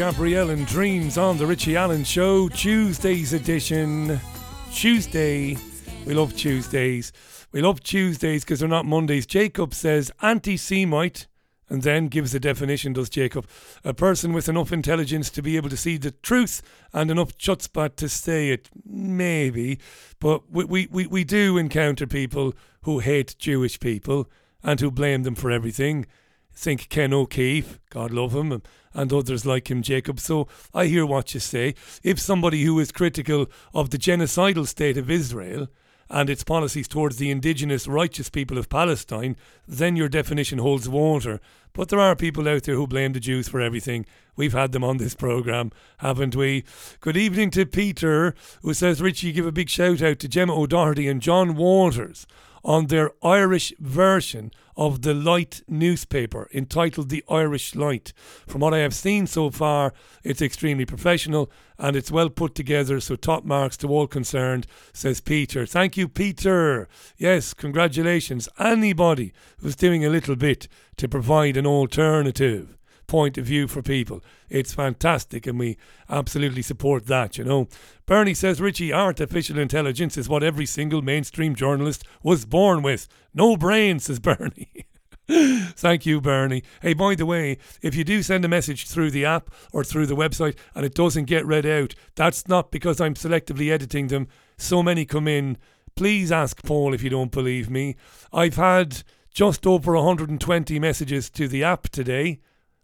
Gabrielle and Dreams on The Richie Allen Show, Tuesday's edition. Tuesday. We love Tuesdays. We love Tuesdays because they're not Mondays. Jacob says anti Semite and then gives a definition, does Jacob. A person with enough intelligence to be able to see the truth and enough chutzpah to say it. Maybe. But we, we, we, we do encounter people who hate Jewish people and who blame them for everything. Think Ken O'Keefe, God love him, and others like him, Jacob. So I hear what you say. If somebody who is critical of the genocidal state of Israel and its policies towards the indigenous righteous people of Palestine, then your definition holds water. But there are people out there who blame the Jews for everything. We've had them on this programme, haven't we? Good evening to Peter, who says, Richie, give a big shout out to Gemma O'Doherty and John Waters on their Irish version of the Light newspaper entitled The Irish Light. From what I have seen so far, it's extremely professional and it's well put together, so top marks to all concerned, says Peter. Thank you, Peter. Yes, congratulations. Anybody who's doing a little bit to provide an alternative point of view for people. It's fantastic and we absolutely support that, you know. Bernie says, Richie, artificial intelligence is what every single mainstream journalist was born with. No brain, says Bernie. Thank you, Bernie. Hey, by the way, if you do send a message through the app or through the website and it doesn't get read out, that's not because I'm selectively editing them. So many come in. Please ask Paul if you don't believe me. I've had just over 120 messages to the app today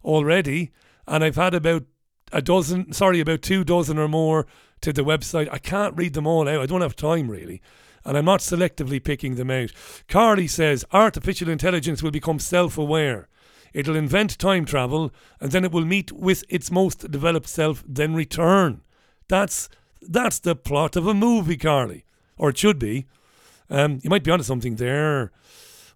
already, and I've had about a dozen, sorry, about two dozen or more to the website. I can't read them all out. I don't have time really. And I'm not selectively picking them out. Carly says artificial intelligence will become self aware. It'll invent time travel and then it will meet with its most developed self, then return. That's that's the plot of a movie, Carly. Or it should be. Um, you might be onto something there.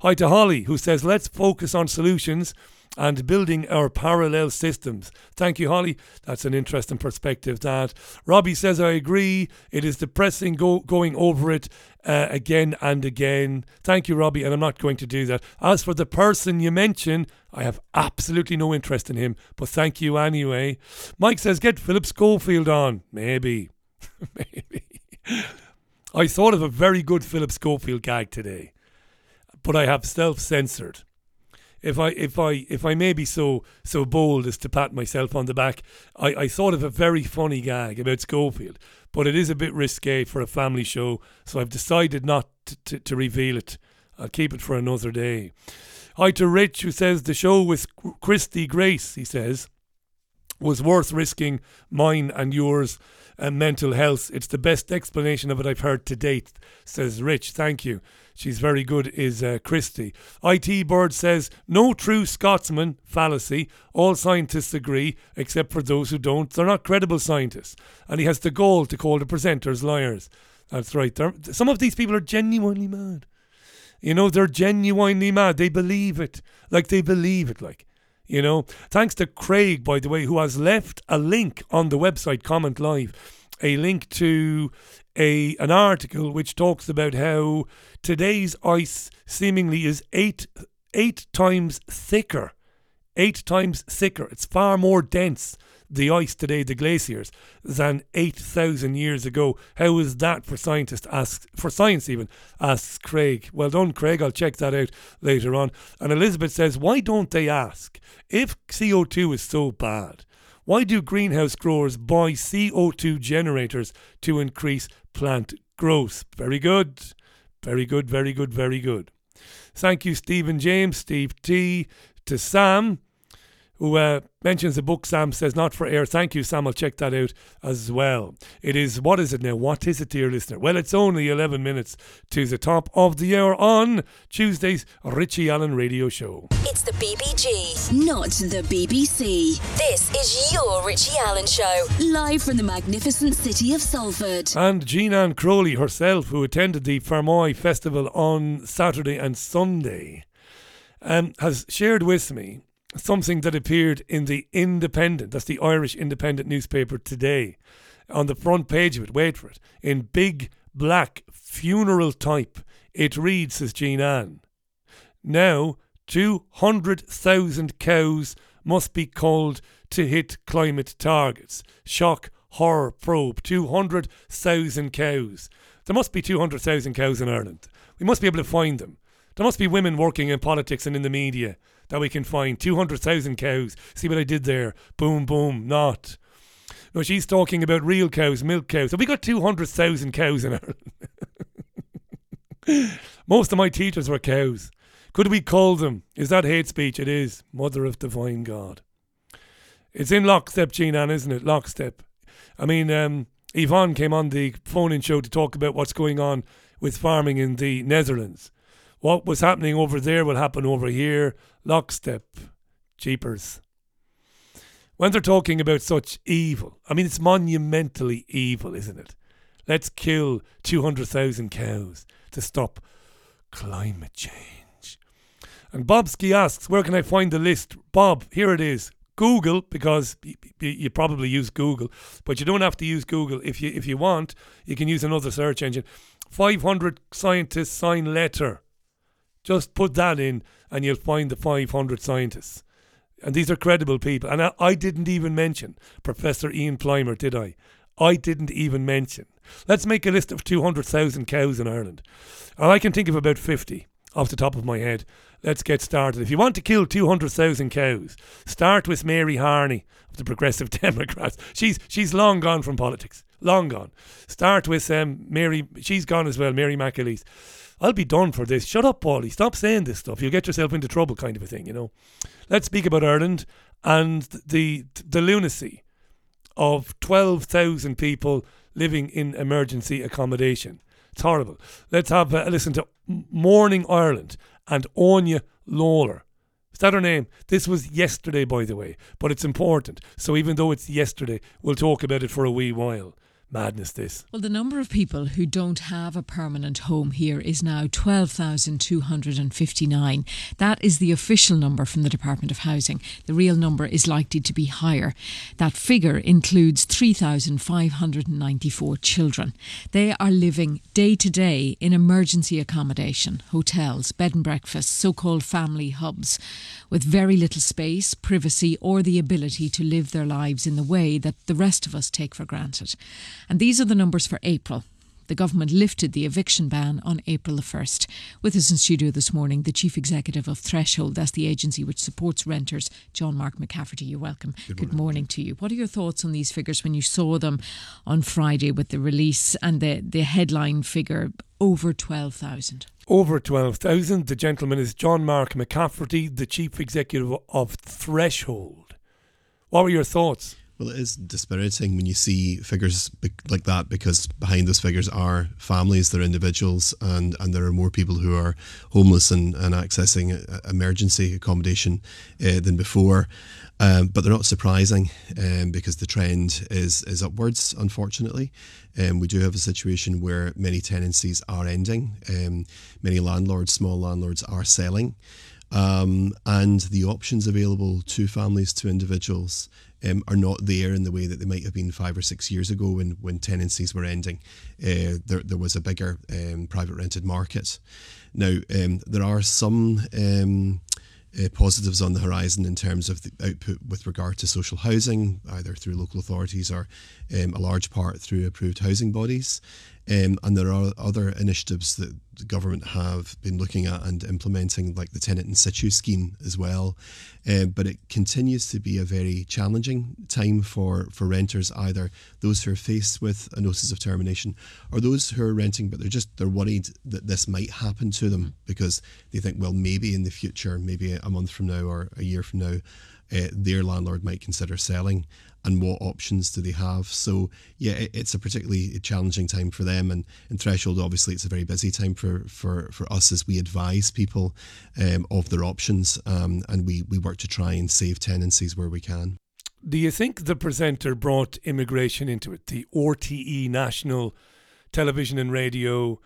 Hi to Holly, who says, let's focus on solutions and building our parallel systems. Thank you, Holly. That's an interesting perspective. That Robbie says, I agree. It is depressing go, going over it uh, again and again. Thank you, Robbie, and I'm not going to do that. As for the person you mentioned, I have absolutely no interest in him, but thank you anyway. Mike says, get Philip Schofield on. Maybe. Maybe. I thought of a very good Philip Schofield gag today, but I have self censored if I if I if I may be so so bold as to pat myself on the back, I, I thought of a very funny gag about Schofield, but it is a bit risque for a family show, so I've decided not to, to, to reveal it. I'll keep it for another day. Hi to Rich, who says the show with Christy Grace, he says, was worth risking mine and yours and mental health. It's the best explanation of it I've heard to date, says Rich. Thank you. She's very good, is uh, Christy. IT Bird says, no true Scotsman fallacy. All scientists agree, except for those who don't. They're not credible scientists. And he has the goal to call the presenters liars. That's right. They're, some of these people are genuinely mad. You know, they're genuinely mad. They believe it. Like, they believe it. Like, you know, thanks to Craig, by the way, who has left a link on the website Comment Live, a link to a an article which talks about how today's ice seemingly is eight eight times thicker, eight times thicker. It's far more dense the ice today, the glaciers, than 8,000 years ago. How is that for scientists? Ask for science even, asks Craig. Well done, Craig. I'll check that out later on. And Elizabeth says, why don't they ask if CO2 is so bad? Why do greenhouse growers buy CO2 generators to increase plant growth? Very good. Very good, very good, very good. Thank you, Stephen James, Steve T, to Sam, who uh, mentions a book Sam says not for air. Thank you, Sam. I'll check that out as well. It is, what is it now? What is it, dear listener? Well, it's only 11 minutes to the top of the hour on Tuesday's Richie Allen radio show. It's the BBG, not the BBC. This is your Richie Allen show, live from the magnificent city of Salford. And Jean Ann Crowley herself, who attended the Fermoy Festival on Saturday and Sunday, um, has shared with me something that appeared in the Independent, that's the Irish Independent newspaper today. On the front page of it, wait for it, in big black funeral type, it reads, says Jean Ann, now 200,000 cows must be culled to hit climate targets. Shock, horror, probe, 200,000 cows. There must be 200,000 cows in Ireland. We must be able to find them. There must be women working in politics and in the media that we can find 200,000 cows. See what I did there? Boom, boom, not. No, she's talking about real cows, milk cows. Have we got 200,000 cows in Ireland? Most of my teachers were cows. Could we call them? Is that hate speech? It is. Mother of divine God. It's in lockstep, Jean isn't it? Lockstep. I mean, um, Yvonne came on the phone in show to talk about what's going on with farming in the Netherlands. What was happening over there will happen over here. Lockstep. Jeepers. When they're talking about such evil, I mean, it's monumentally evil, isn't it? Let's kill 200,000 cows to stop climate change. And Bobski asks, where can I find the list? Bob, here it is. Google, because you probably use Google, but you don't have to use Google. If you if you want, you can use another search engine. 500 scientists sign letter just put that in and you'll find the 500 scientists. And these are credible people. And I, I didn't even mention Professor Ian Plimer, did I? I didn't even mention. Let's make a list of 200,000 cows in Ireland. And I can think of about 50 off the top of my head. Let's get started. If you want to kill 200,000 cows, start with Mary Harney of the Progressive Democrats. She's she's long gone from politics. Long gone. Start with um, Mary. She's gone as well, Mary McAleese. I'll be done for this. Shut up, Paulie. Stop saying this stuff. You'll get yourself into trouble, kind of a thing, you know. Let's speak about Ireland and the the lunacy of 12,000 people living in emergency accommodation. It's horrible. Let's have a listen to Morning Ireland and Áine Lawlor. Is that her name? This was yesterday, by the way, but it's important. So even though it's yesterday, we'll talk about it for a wee while madness this. Well, the number of people who don't have a permanent home here is now 12,259. That is the official number from the Department of Housing. The real number is likely to be higher. That figure includes 3,594 children. They are living day to day in emergency accommodation, hotels, bed and breakfasts, so called family hubs, with very little space, privacy, or the ability to live their lives in the way that the rest of us take for granted. And these are the numbers for April. The government lifted the eviction ban on April the 1st. With us in studio this morning, the chief executive of Threshold, that's the agency which supports renters, John Mark McCafferty. You're welcome. Good morning. Good morning to you. What are your thoughts on these figures when you saw them on Friday with the release and the, the headline figure over 12,000? Over 12,000. The gentleman is John Mark McCafferty, the chief executive of Threshold. What were your thoughts? Well, it is dispiriting when you see figures like that because behind those figures are families, they're individuals, and, and there are more people who are homeless and, and accessing emergency accommodation uh, than before. Um, but they're not surprising um, because the trend is is upwards. Unfortunately, um, we do have a situation where many tenancies are ending. Um, many landlords, small landlords, are selling. Um, and the options available to families, to individuals, um, are not there in the way that they might have been five or six years ago when, when tenancies were ending. Uh, there, there was a bigger um, private rented market. Now, um, there are some um, uh, positives on the horizon in terms of the output with regard to social housing, either through local authorities or um, a large part through approved housing bodies. Um, and there are other initiatives that the government have been looking at and implementing, like the tenant in situ scheme as well. Uh, but it continues to be a very challenging time for, for renters, either those who are faced with a notice of termination or those who are renting, but they're just they're worried that this might happen to them because they think, well, maybe in the future, maybe a month from now or a year from now, uh, their landlord might consider selling and what options do they have. So yeah, it, it's a particularly challenging time for them. And in Threshold, obviously, it's a very busy time for for, for us as we advise people um, of their options, um, and we we work to try and save tenancies where we can. Do you think the presenter brought immigration into it? The RTE National Television and Radio,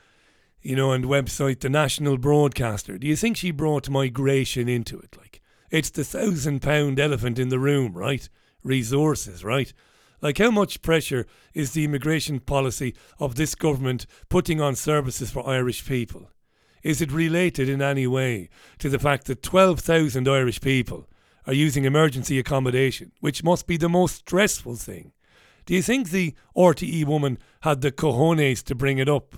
you know, and website, the national broadcaster. Do you think she brought migration into it? Like, it's the thousand pound elephant in the room, right? Resources, right? Like, how much pressure is the immigration policy of this government putting on services for Irish people? Is it related in any way to the fact that 12,000 Irish people are using emergency accommodation, which must be the most stressful thing? Do you think the RTE woman had the cojones to bring it up?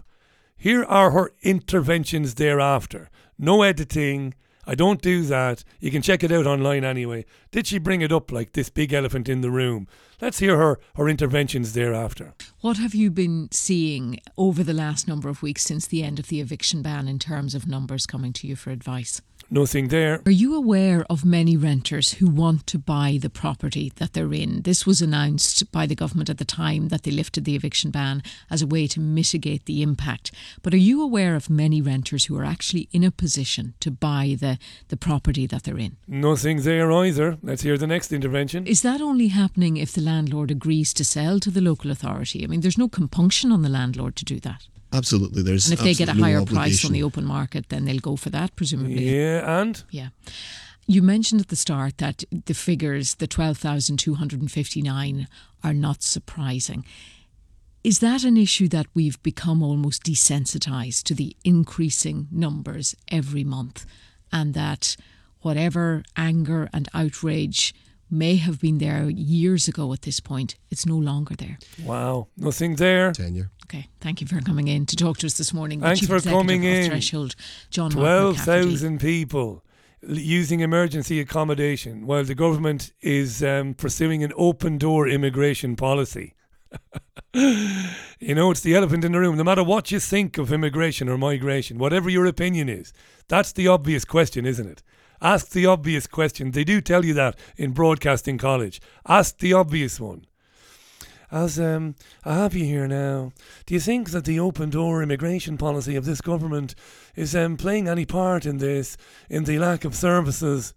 Here are her interventions thereafter. No editing. I don't do that. You can check it out online anyway. Did she bring it up like this big elephant in the room? Let's hear her her interventions thereafter. What have you been seeing over the last number of weeks since the end of the eviction ban in terms of numbers coming to you for advice? Nothing there. Are you aware of many renters who want to buy the property that they're in? This was announced by the government at the time that they lifted the eviction ban as a way to mitigate the impact. But are you aware of many renters who are actually in a position to buy the, the property that they're in? Nothing there either. Let's hear the next intervention. Is that only happening if the landlord agrees to sell to the local authority? I mean, there's no compunction on the landlord to do that. Absolutely, there's and if they get a higher no price on the open market, then they'll go for that, presumably. Yeah, and yeah. You mentioned at the start that the figures, the 12,259, are not surprising. Is that an issue that we've become almost desensitized to the increasing numbers every month, and that whatever anger and outrage may have been there years ago at this point, it's no longer there? Wow, nothing there. Tenure. Okay, thank you for coming in to talk to us this morning. Thanks for coming in. Threshold, John. Twelve thousand people using emergency accommodation while the government is um, pursuing an open door immigration policy. you know, it's the elephant in the room. No matter what you think of immigration or migration, whatever your opinion is, that's the obvious question, isn't it? Ask the obvious question. They do tell you that in broadcasting college. Ask the obvious one. As um, I have you here now, do you think that the open door immigration policy of this government is um, playing any part in this, in the lack of services?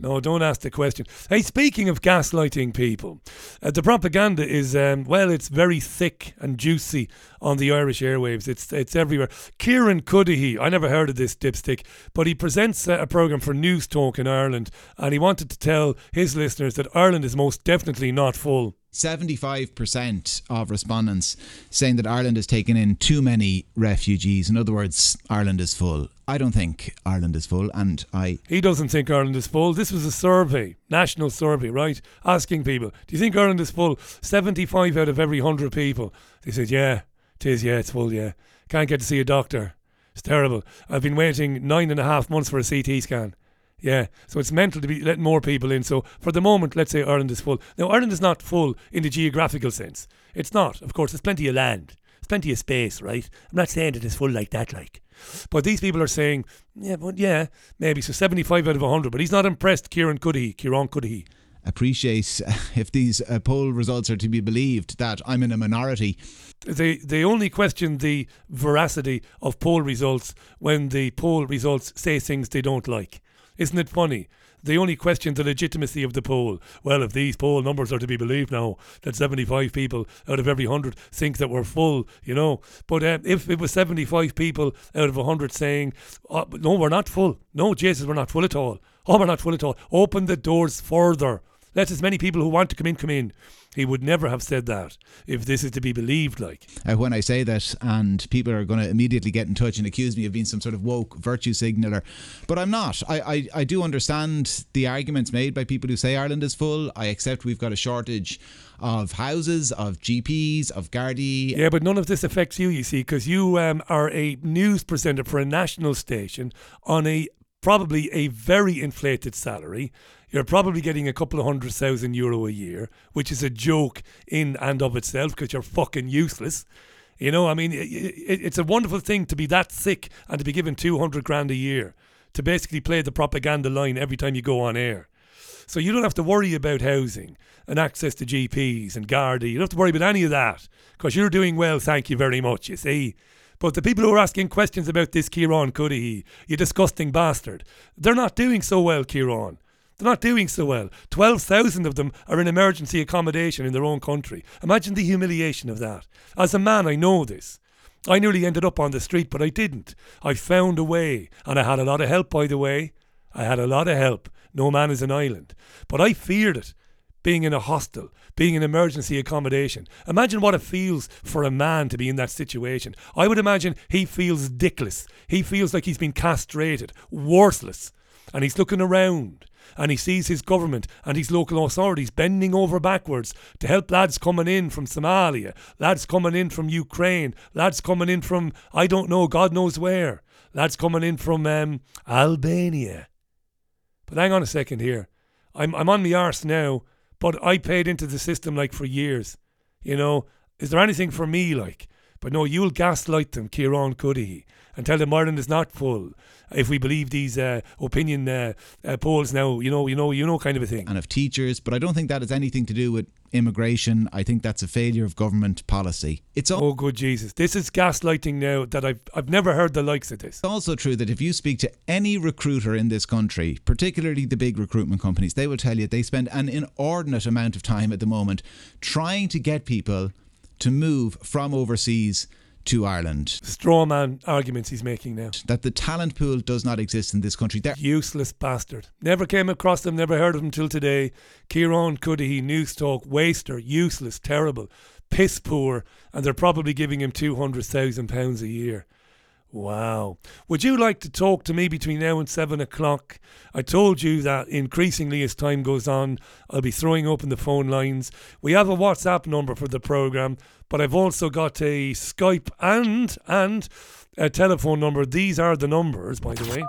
No, don't ask the question. Hey, speaking of gaslighting people, uh, the propaganda is um, well, it's very thick and juicy on the Irish airwaves. It's it's everywhere. Kieran Cuddihy, I never heard of this dipstick, but he presents uh, a program for Newstalk in Ireland, and he wanted to tell his listeners that Ireland is most definitely not full. 75% of respondents saying that Ireland has taken in too many refugees. In other words, Ireland is full. I don't think Ireland is full, and I. He doesn't think Ireland is full. This was a survey, national survey, right? Asking people, do you think Ireland is full? 75 out of every 100 people. They said, yeah, it is, yeah, it's full, yeah. Can't get to see a doctor. It's terrible. I've been waiting nine and a half months for a CT scan. Yeah, so it's mental to be letting more people in. So for the moment, let's say Ireland is full. Now, Ireland is not full in the geographical sense. It's not. Of course, there's plenty of land. There's plenty of space, right? I'm not saying it is full like that, like. But these people are saying, yeah, but yeah, maybe. So 75 out of 100. But he's not impressed, Kieran Cuddihy, Kieran Cuddihy. Appreciate if these uh, poll results are to be believed that I'm in a minority. They they only question the veracity of poll results when the poll results say things they don't like. Isn't it funny? They only question the legitimacy of the poll. Well, if these poll numbers are to be believed now, that 75 people out of every 100 think that we're full, you know. But uh, if it was 75 people out of 100 saying, oh, no, we're not full. No, Jesus, we're not full at all. Oh, we're not full at all. Open the doors further. Let as many people who want to come in come in. He would never have said that if this is to be believed. Like uh, when I say that, and people are going to immediately get in touch and accuse me of being some sort of woke virtue signaler, but I'm not. I, I I do understand the arguments made by people who say Ireland is full. I accept we've got a shortage of houses, of GPs, of Gardaí. Yeah, but none of this affects you, you see, because you um, are a news presenter for a national station on a probably a very inflated salary you're probably getting a couple of hundred thousand euro a year, which is a joke in and of itself because you're fucking useless. You know, I mean, it, it, it's a wonderful thing to be that sick and to be given 200 grand a year to basically play the propaganda line every time you go on air. So you don't have to worry about housing and access to GPs and Gardaí. You don't have to worry about any of that because you're doing well, thank you very much, you see. But the people who are asking questions about this Kieran Cuddihy, you disgusting bastard, they're not doing so well, Kieran. They're not doing so well. 12,000 of them are in emergency accommodation in their own country. Imagine the humiliation of that. As a man, I know this. I nearly ended up on the street, but I didn't. I found a way, and I had a lot of help, by the way. I had a lot of help. No man is an island. But I feared it, being in a hostel, being in emergency accommodation. Imagine what it feels for a man to be in that situation. I would imagine he feels dickless. He feels like he's been castrated, worthless. And he's looking around and he sees his government and his local authorities bending over backwards to help lads coming in from Somalia, lads coming in from Ukraine, lads coming in from, I don't know, God knows where, lads coming in from um, Albania. But hang on a second here. I'm, I'm on my arse now, but I paid into the system like for years. You know, is there anything for me like? But no, you'll gaslight them, Kieran Cuddihy, and tell them Ireland is not full if we believe these uh, opinion uh, uh, polls now, you know, you know, you know, kind of a thing. And of teachers, but I don't think that has anything to do with immigration. I think that's a failure of government policy. It's all- oh, good Jesus! This is gaslighting now that I've I've never heard the likes of this. It's also true that if you speak to any recruiter in this country, particularly the big recruitment companies, they will tell you they spend an inordinate amount of time at the moment trying to get people to move from overseas to Ireland. Straw man arguments he's making now. That the talent pool does not exist in this country. They're Useless bastard. Never came across them, never heard of them till today. Kieran Cuddihy, Newstalk, waster, useless, terrible, piss poor, and they're probably giving him £200,000 a year. Wow. Would you like to talk to me between now and seven o'clock? I told you that increasingly as time goes on, I'll be throwing open the phone lines. We have a WhatsApp number for the programme, but I've also got a Skype and and a telephone number. These are the numbers, by the way.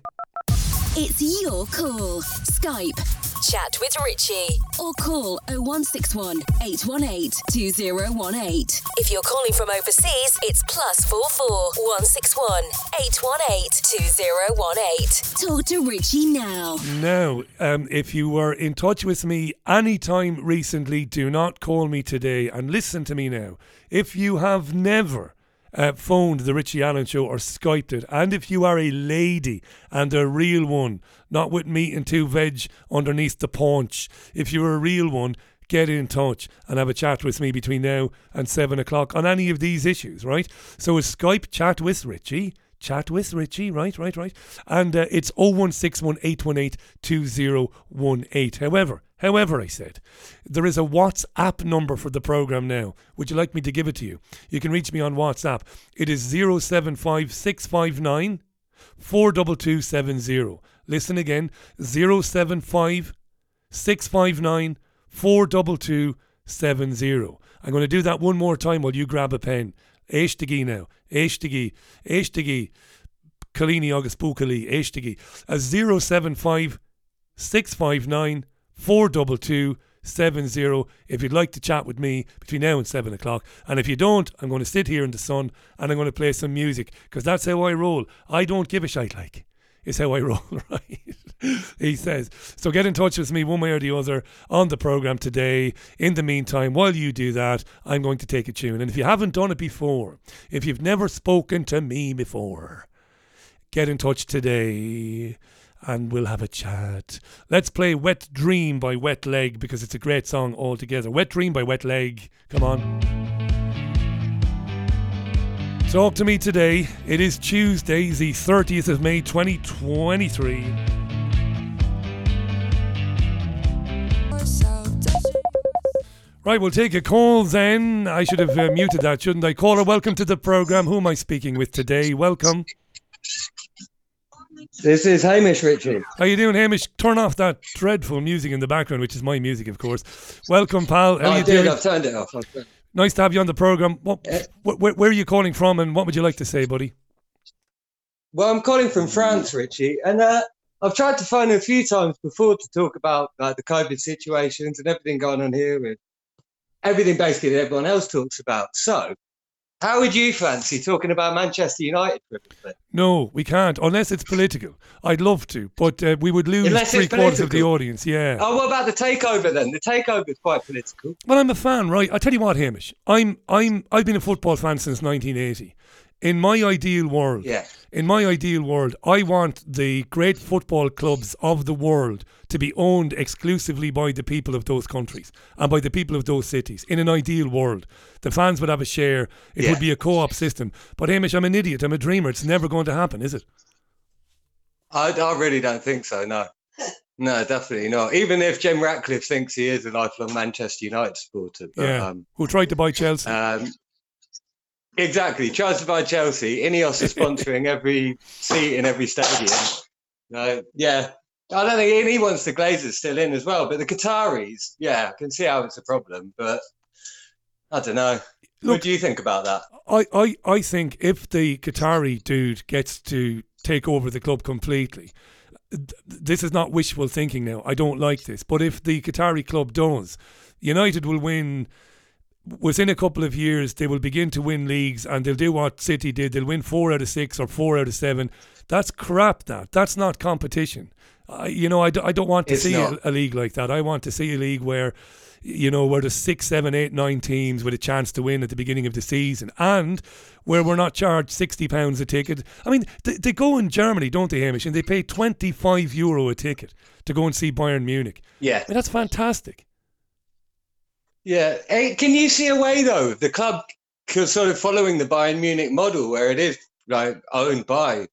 It's your call. Skype Chat with Richie or call 0161 818 2018. If you're calling from overseas, it's plus 44 161 818 2018. Talk to Richie now. Now, um, if you were in touch with me anytime recently, do not call me today and listen to me now. If you have never uh, phoned the Richie Allen show or Skyped it. And if you are a lady and a real one, not with meat and two veg underneath the paunch, if you're a real one, get in touch and have a chat with me between now and seven o'clock on any of these issues, right? So a Skype chat with Richie. Chat with Richie, right, right, right. And uh, it's 0161 818 2018. However, However, I said, there is a WhatsApp number for the program now. Would you like me to give it to you? You can reach me on WhatsApp. It is 075 659 42270. Listen again 075 659 42270. I'm going to do that one more time while you grab a pen. Eishtigi now. Eishtigi. Eishtigi. Kalini August Bukali. Eishtigi. A 075 659 42270 if you'd like to chat with me between now and 7 o'clock. And if you don't, I'm going to sit here in the sun and I'm going to play some music because that's how I roll. I don't give a shite like. Is how I roll, right? he says. So get in touch with me one way or the other on the program today. In the meantime, while you do that, I'm going to take a tune. And if you haven't done it before, if you've never spoken to me before, get in touch today and we'll have a chat. Let's play Wet Dream by Wet Leg because it's a great song altogether. Wet Dream by Wet Leg. Come on. Talk to me today. It is Tuesday, the 30th of May 2023. Right, we'll take a call then. I should have uh, muted that, shouldn't I? Caller, welcome to the program. Who am I speaking with today? Welcome. This is Hamish Richie. How you doing, Hamish? Turn off that dreadful music in the background, which is my music, of course. Welcome, pal. How oh, you I did. Doing? I've turned it off. Nice to have you on the program. What, where, where, are you calling from, and what would you like to say, buddy? Well, I'm calling from France, Richie, and uh, I've tried to phone a few times before to talk about like the COVID situations and everything going on here, and everything basically that everyone else talks about. So, How would you fancy talking about Manchester United? No, we can't unless it's political. I'd love to, but uh, we would lose unless three quarters of the audience. Yeah. Oh, what about the takeover then? The takeover is quite political. Well, I'm a fan, right? I tell you what, Hamish. I'm I'm I've been a football fan since 1980. In my ideal world, yeah. in my ideal world, I want the great football clubs of the world to be owned exclusively by the people of those countries and by the people of those cities. In an ideal world, the fans would have a share. It Yeah. would be a co-op system. But Hamish, I'm an idiot. I'm a dreamer. It's never going to happen, is it? I, I really don't think so. No, no, definitely not. Even if Jim Ratcliffe thinks he is a lifelong Manchester United supporter, but, yeah. um, Who tried to buy Chelsea? um, exactly. Tries by Chelsea. Ineos is sponsoring every seat in every stadium. No, yeah. I don't think he wants the Glazers still in as well, but the Qataris, yeah, I can see how it's a problem, but I don't know. what do you think about that? I, I, I think if the Qatari dude gets to take over the club completely, this is not wishful thinking now. I don't like this. But if the Qatari club does, United will win. Within a couple of years, they will begin to win leagues and they'll do what City did. They'll win four out of six or four out of seven. That's crap, that. That's not competition. I, you know, I, do, I don't want to It's see a, a league like that. I want to see a league where you know, where there's six, seven, eight, nine teams with a chance to win at the beginning of the season, and where we're not charged sixty pounds a ticket. I mean, they, they go in Germany, don't they, Hamish? And they pay twenty five euro a ticket to go and see Bayern Munich. Yeah. I mean, that's fantastic. Yeah. Hey, can you see a way though the club sort of following the Bayern Munich model where it is like owned by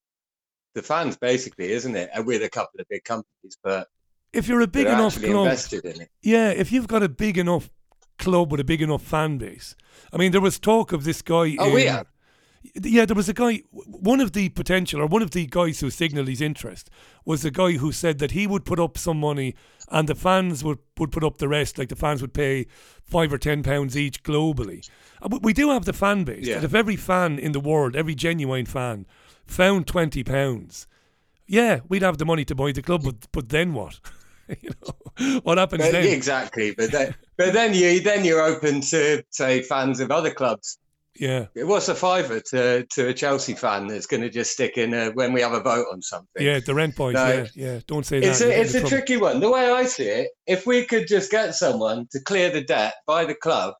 the fans basically, isn't it? And with a couple of big companies, but If you're a big enough club, invested in it. yeah, if you've got a big enough club with a big enough fan base. I mean, there was talk of this guy. Oh, in- have. Yeah, there was a guy, one of the potential, or one of the guys who signalled his interest was a guy who said that he would put up some money and the fans would, would put up the rest. Like the fans would pay five or ten pounds each globally. We- do have the fan base. Yeah. That if every fan in the world, every genuine fan, found twenty pounds, yeah, we'd have the money to buy the club. But but then what? you know, what happens But- then? exactly. But then, but then you then you're open to say fans of other clubs. Yeah. What's a fiver to, to a Chelsea fan that's going to just stick in a, when we have a vote on something? Yeah, the rent boys. No. yeah, yeah. Don't say that. It's a, it's a trouble. tricky one. The way I see it, if we could just get someone to clear the debt by the club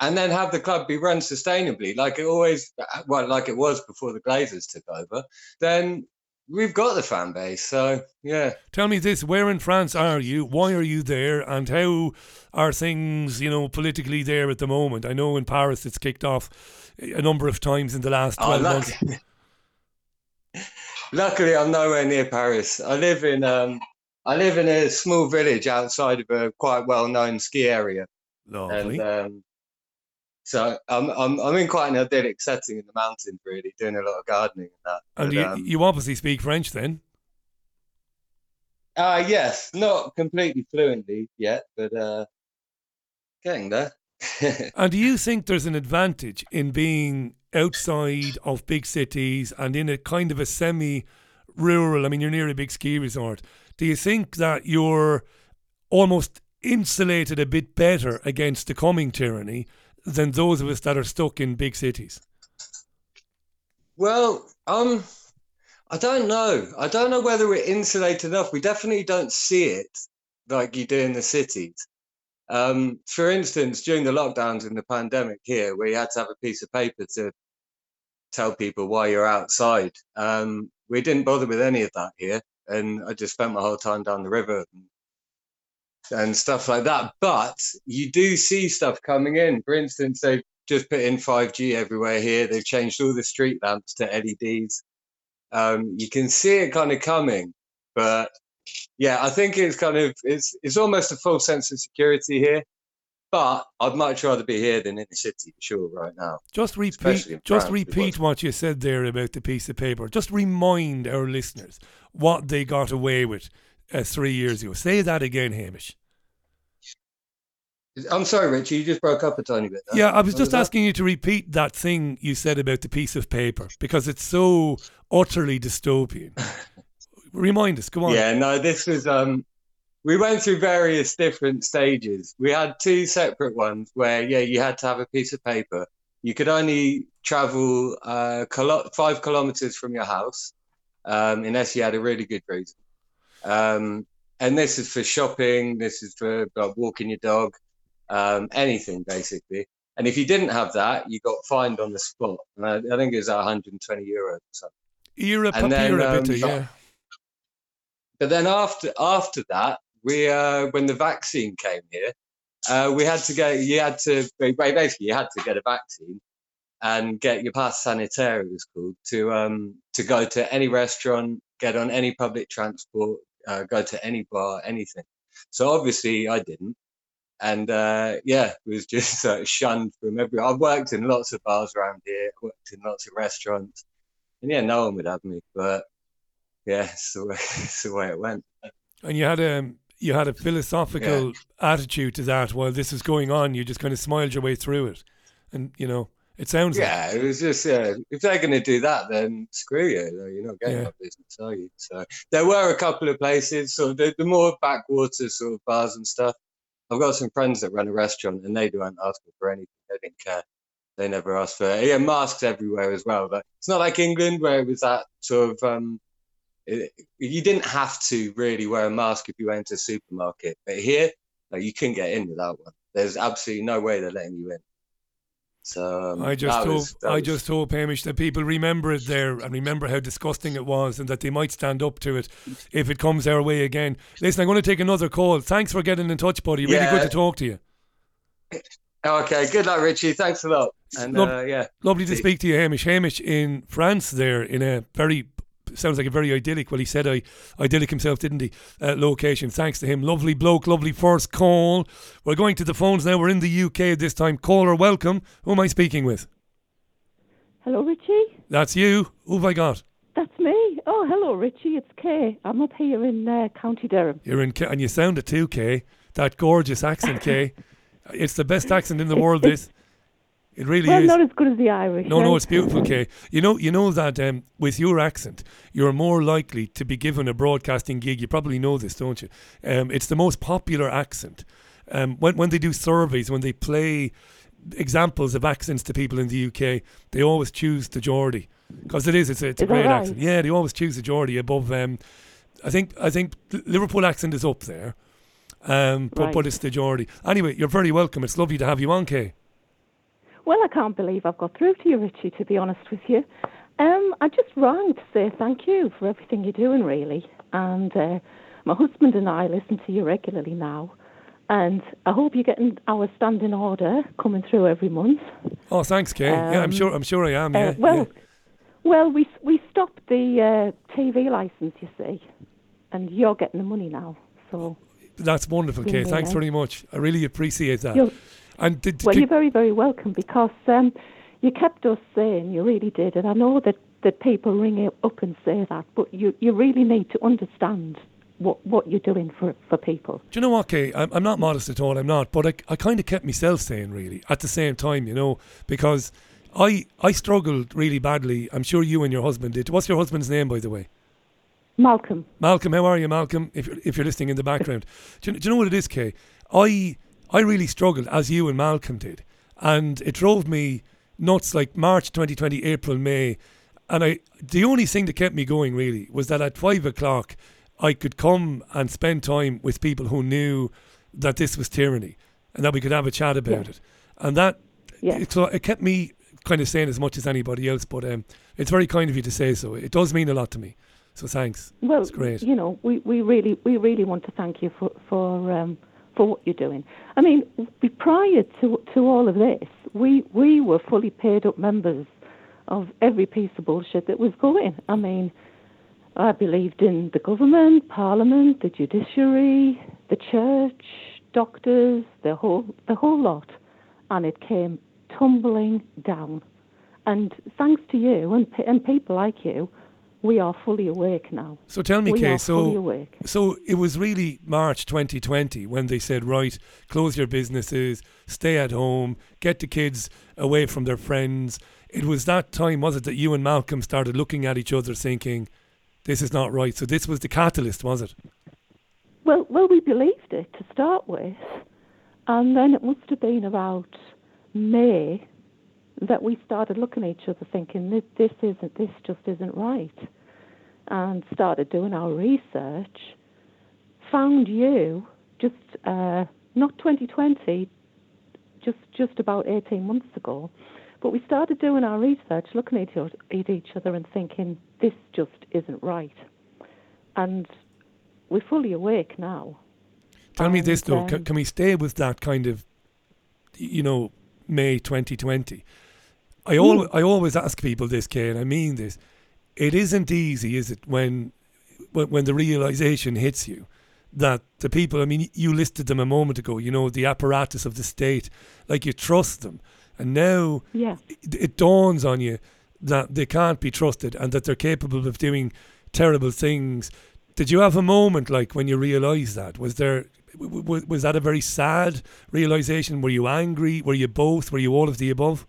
and then have the club be run sustainably, like it always, uh, well, like it was before the Glazers took over, then we've got the fan base. So, yeah. Tell me this: Where in France are you? Why are you there? And how are things, you know, politically there at the moment? I know in Paris it's kicked off a number of times in the last Oh, twelve luck- months. Luckily, I'm nowhere near Paris. I live in um, I live in a small village outside of a quite well-known ski area. Lovely. And um, so I'm, I'm I'm in quite an idyllic setting in the mountains, really, doing a lot of gardening and that. And But, you, um, you obviously speak French then. uh, yes, not completely fluently yet, but uh, getting there. And do you think there's an advantage in being outside of big cities and in a kind of a semi rural, I mean, you're near a big ski resort. Do you think that you're almost insulated a bit better against the coming tyranny than those of us that are stuck in big cities? Well, um, I don't know. I don't know whether we're insulated enough. We definitely don't see it like you do in the cities. Um, for instance, during the lockdowns in the pandemic here, where you had to have a piece of paper to tell people why you're outside, um, we didn't bother with any of that here, and I just spent my whole time down the river and, and stuff like that. But you do see stuff coming in. For instance, they've just put in 5G everywhere here. They've changed all the street lamps to LEDs. Um, you can see it kind of coming, but yeah, I think it's kind of it's it's almost a full sense of security here. But I'd much rather be here than in the city for sure right now. Just repeat, just repeat what you said there about the piece of paper. Just remind our listeners what they got away with uh, three years ago. Say that again, Hamish. I'm sorry, Richie, you just broke up a tiny bit. Yeah, I was What just that? asking you to repeat that thing you said about the piece of paper because it's so utterly dystopian. Remind us, come on. Yeah, no, this was um we went through various different stages. We had two separate ones where yeah, you had to have a piece of paper you could only travel uh, five kilometers from your house, um, unless you had a really good reason. Um, and this is for shopping. This is for like, walking your dog, um, anything basically. And if you didn't have that, you got fined on the spot. And I, I think it was 120 euros or something. Era and then, um, yeah. But then after after that, we uh, when the vaccine came here, uh, we had to go. You had to basically you had to get a vaccine and get your pass sanitaire. It was called to um to go to any restaurant, get on any public transport, uh, go to any bar, anything. So obviously I didn't and uh, yeah, it was just uh, shunned from every. I've worked in lots of bars around here, worked in lots of restaurants, and yeah, no one would have me. But yeah, it's the way, it's the way it went. And you had a um, you had a philosophical yeah. attitude to that while this was going on. You just kind of smiled your way through it, and you know. It sounds yeah. Like. It was just yeah. If they're going to do that, then screw you. You're not getting yeah. business, are you? So there were a couple of places, sort of the, the more backwater sort of bars and stuff I've got some friends that run a restaurant and they don't ask for anything. They didn't care. They never asked for. Yeah, masks everywhere as well. But it's not like England where it was that sort of. Um, it, you didn't have to really wear a mask if you went to a supermarket, but here, like, you couldn't get in without one. There's absolutely no way they're letting you in. So um, I just hope was, I was, just hope Hamish that people remember it there and remember how disgusting it was and that they might stand up to it if it comes our way again. Listen, I'm going to take another call. Thanks for getting in touch, buddy. Really yeah. good to talk to you. Okay, good luck, Richie. Thanks a lot. And Lo- uh, yeah, lovely to speak to you, Hamish. Hamish in France, there in a very sounds like a very idyllic. Well, he said I idyllic himself, didn't he? Uh, location. Thanks to him. Lovely bloke. Lovely first call. We're going to the phones now. We're in the UK at this time. Caller, welcome. Who am I speaking with? Hello, Richie. That's you. Who have I got? That's me. Oh, hello, Richie. It's Kay. I'm up here in uh, County Durham. You're in, and you sound it too, Kay. That gorgeous accent, Kay. it's the best accent in the world. This. It really is well, is. not as good as the Irish. No, no, it's beautiful, Kay. You know, you know that um, with your accent, you're more likely to be given a broadcasting gig. You probably know this, don't you? Um, it's the most popular accent. Um, when when they do surveys, when they play examples of accents to people in the UK, they always choose the Geordie because it is. It's a, it's a great right? accent. Yeah, they always choose the Geordie above. Um, I think I think Liverpool accent is up there, um, but Right. but it's the Geordie. Anyway, you're very welcome. It's lovely to have you on, Kay. Well, I can't believe I've got through to you, Richie, to be honest with you. Um, I just rang to say thank you for everything you're doing, really. And uh, my husband and I listen to you regularly now. And I hope you're getting our standing order coming through every month. Oh, thanks, Kay. yeah, I'm Um, sure. I'm sure I am. Uh, Yeah. well, yeah. well, we we stopped the uh, TV license, you see, and you're getting the money now. So That's wonderful, Kay. Thanks very much. I really appreciate that. You're- and did, well, you're very very welcome because um, you kept us saying you really did, and I know that that people ring up and say that, but you you really need to understand what what you're doing for for people. do you know what, Kay? I'm, I'm not modest at all. I'm not, but I, I kind of kept myself saying really at the same time, you know, because I I struggled really badly. I'm sure you and your husband did. What's your husband's name, by the way? Malcolm. Malcolm, how are you, Malcolm? If you're, if you're listening in the background, do, you, do you know what it is, Kay? I I really struggled as you and Malcolm did, and it drove me nuts. Like March 2020, April, May, and I the only thing that kept me going really was that at five o'clock I could come and spend time with people who knew that this was tyranny and that we could have a chat about it, and that it, so it kept me kind of saying as much as anybody else. But um, it's very kind of you to say so. It does mean a lot to me. So thanks. Well, it's great. you know, we, we really we really want to thank you for for um, for what you're doing. I mean, prior to to all of this, we we were fully paid up members of every piece of bullshit that was going. I mean, I believed in the government, Parliament, the judiciary, the church, doctors, the whole the whole lot, and it came tumbling down. And thanks to you and and people like you, we are fully awake now. So tell me, we Kay, so awake. so it was really March 2020 when they said, right, close your businesses, stay at home, get the kids away from their friends. It was that time, was it, that you and Malcolm started looking at each other, thinking, this is not right. So this was the catalyst, was it? Well, well, we believed it to start with, and then it must have been about May that we started looking at each other thinking this, this isn't this just isn't right and started doing our research found you just uh, not 2020 just just about 18 months ago. But we started doing our research looking at each other and thinking this just isn't right. And we're fully awake now. Tell and, me this though. Um, can, can we stay with that kind of you know May 2020 I, al- hmm. I always ask people this, Kay, and I mean this. It isn't easy, is it, when, when, when the realization hits you that the people, I mean, you listed them a moment ago, you know, the apparatus of the state, like you trust them. And now yeah. it, it dawns on you that they can't be trusted and that they're capable of doing terrible things. Did you have a moment like when you realised that? Was there was, was that a very sad realization? Were you angry? Were you both? Were you all of the above?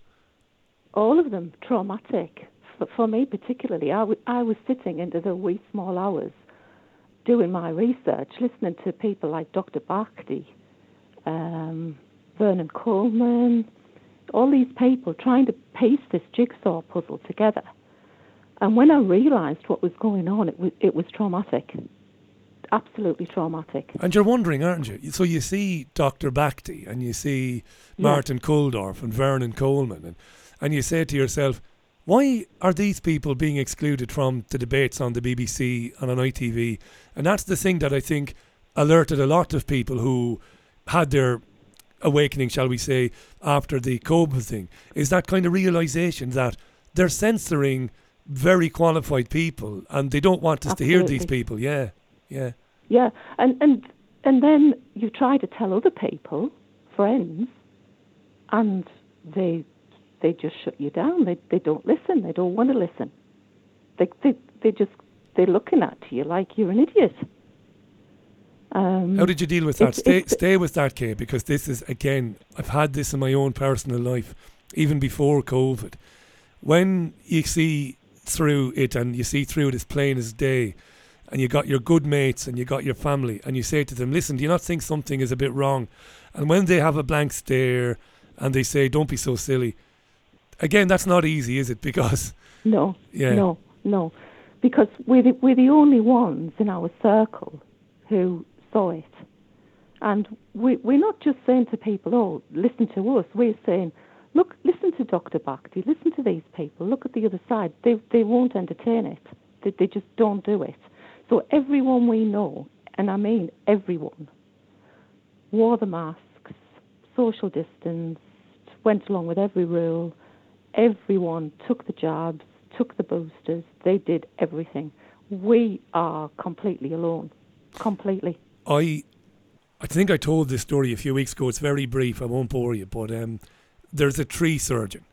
All of them traumatic. For, for me, particularly, I, w- I was sitting into the wee small hours doing my research, listening to people like Dr. Bhakdi, um, Vernon Coleman, all these people trying to piece this jigsaw puzzle together. And when I realised what was going on, it was, it was traumatic. Absolutely traumatic. And you're wondering, aren't you? So you see Dr. Bhakdi and you see Martin yeah. Kulldorff and Vernon Coleman and and you say to yourself, why are these people being excluded from the debates on the BBC and on ITV? And that's the thing that I think alerted a lot of people who had their awakening, shall we say, after the COVID thing, is that kind of realization that they're censoring very qualified people and they don't want us Absolutely. to hear these people. Yeah, yeah. Yeah, and, and, and then you try to tell other people, friends, and they they just shut you down. They they don't listen. They don't want to listen. They they they just they're looking at you like you're an idiot. Um, How did you deal with that? It's, stay it's, stay with that, Kay, because this is again I've had this in my own personal life, even before COVID. When you see through it and you see through it as plain as day, and you got your good mates and you got your family, and you say to them, "Listen, do you not think something is a bit wrong?" And when they have a blank stare and they say, "Don't be so silly," again, that's not easy, is it? Because no, yeah. no, no, because we're the, we're the only ones in our circle who saw it, and we we're not just saying to people, "Oh, listen to us." We're saying, "Look, listen to Dr. Bhakdi. Listen to these people. Look at the other side. They they won't entertain it. They they just don't do it." So everyone we know, and I mean everyone, wore the masks, social distance, went along with every rule Everyone took the jabs, took the boosters, they did everything. We are completely alone. Completely. I I think I told this story a few weeks ago. It's very brief. I won't bore you, but um, there's a tree surgeon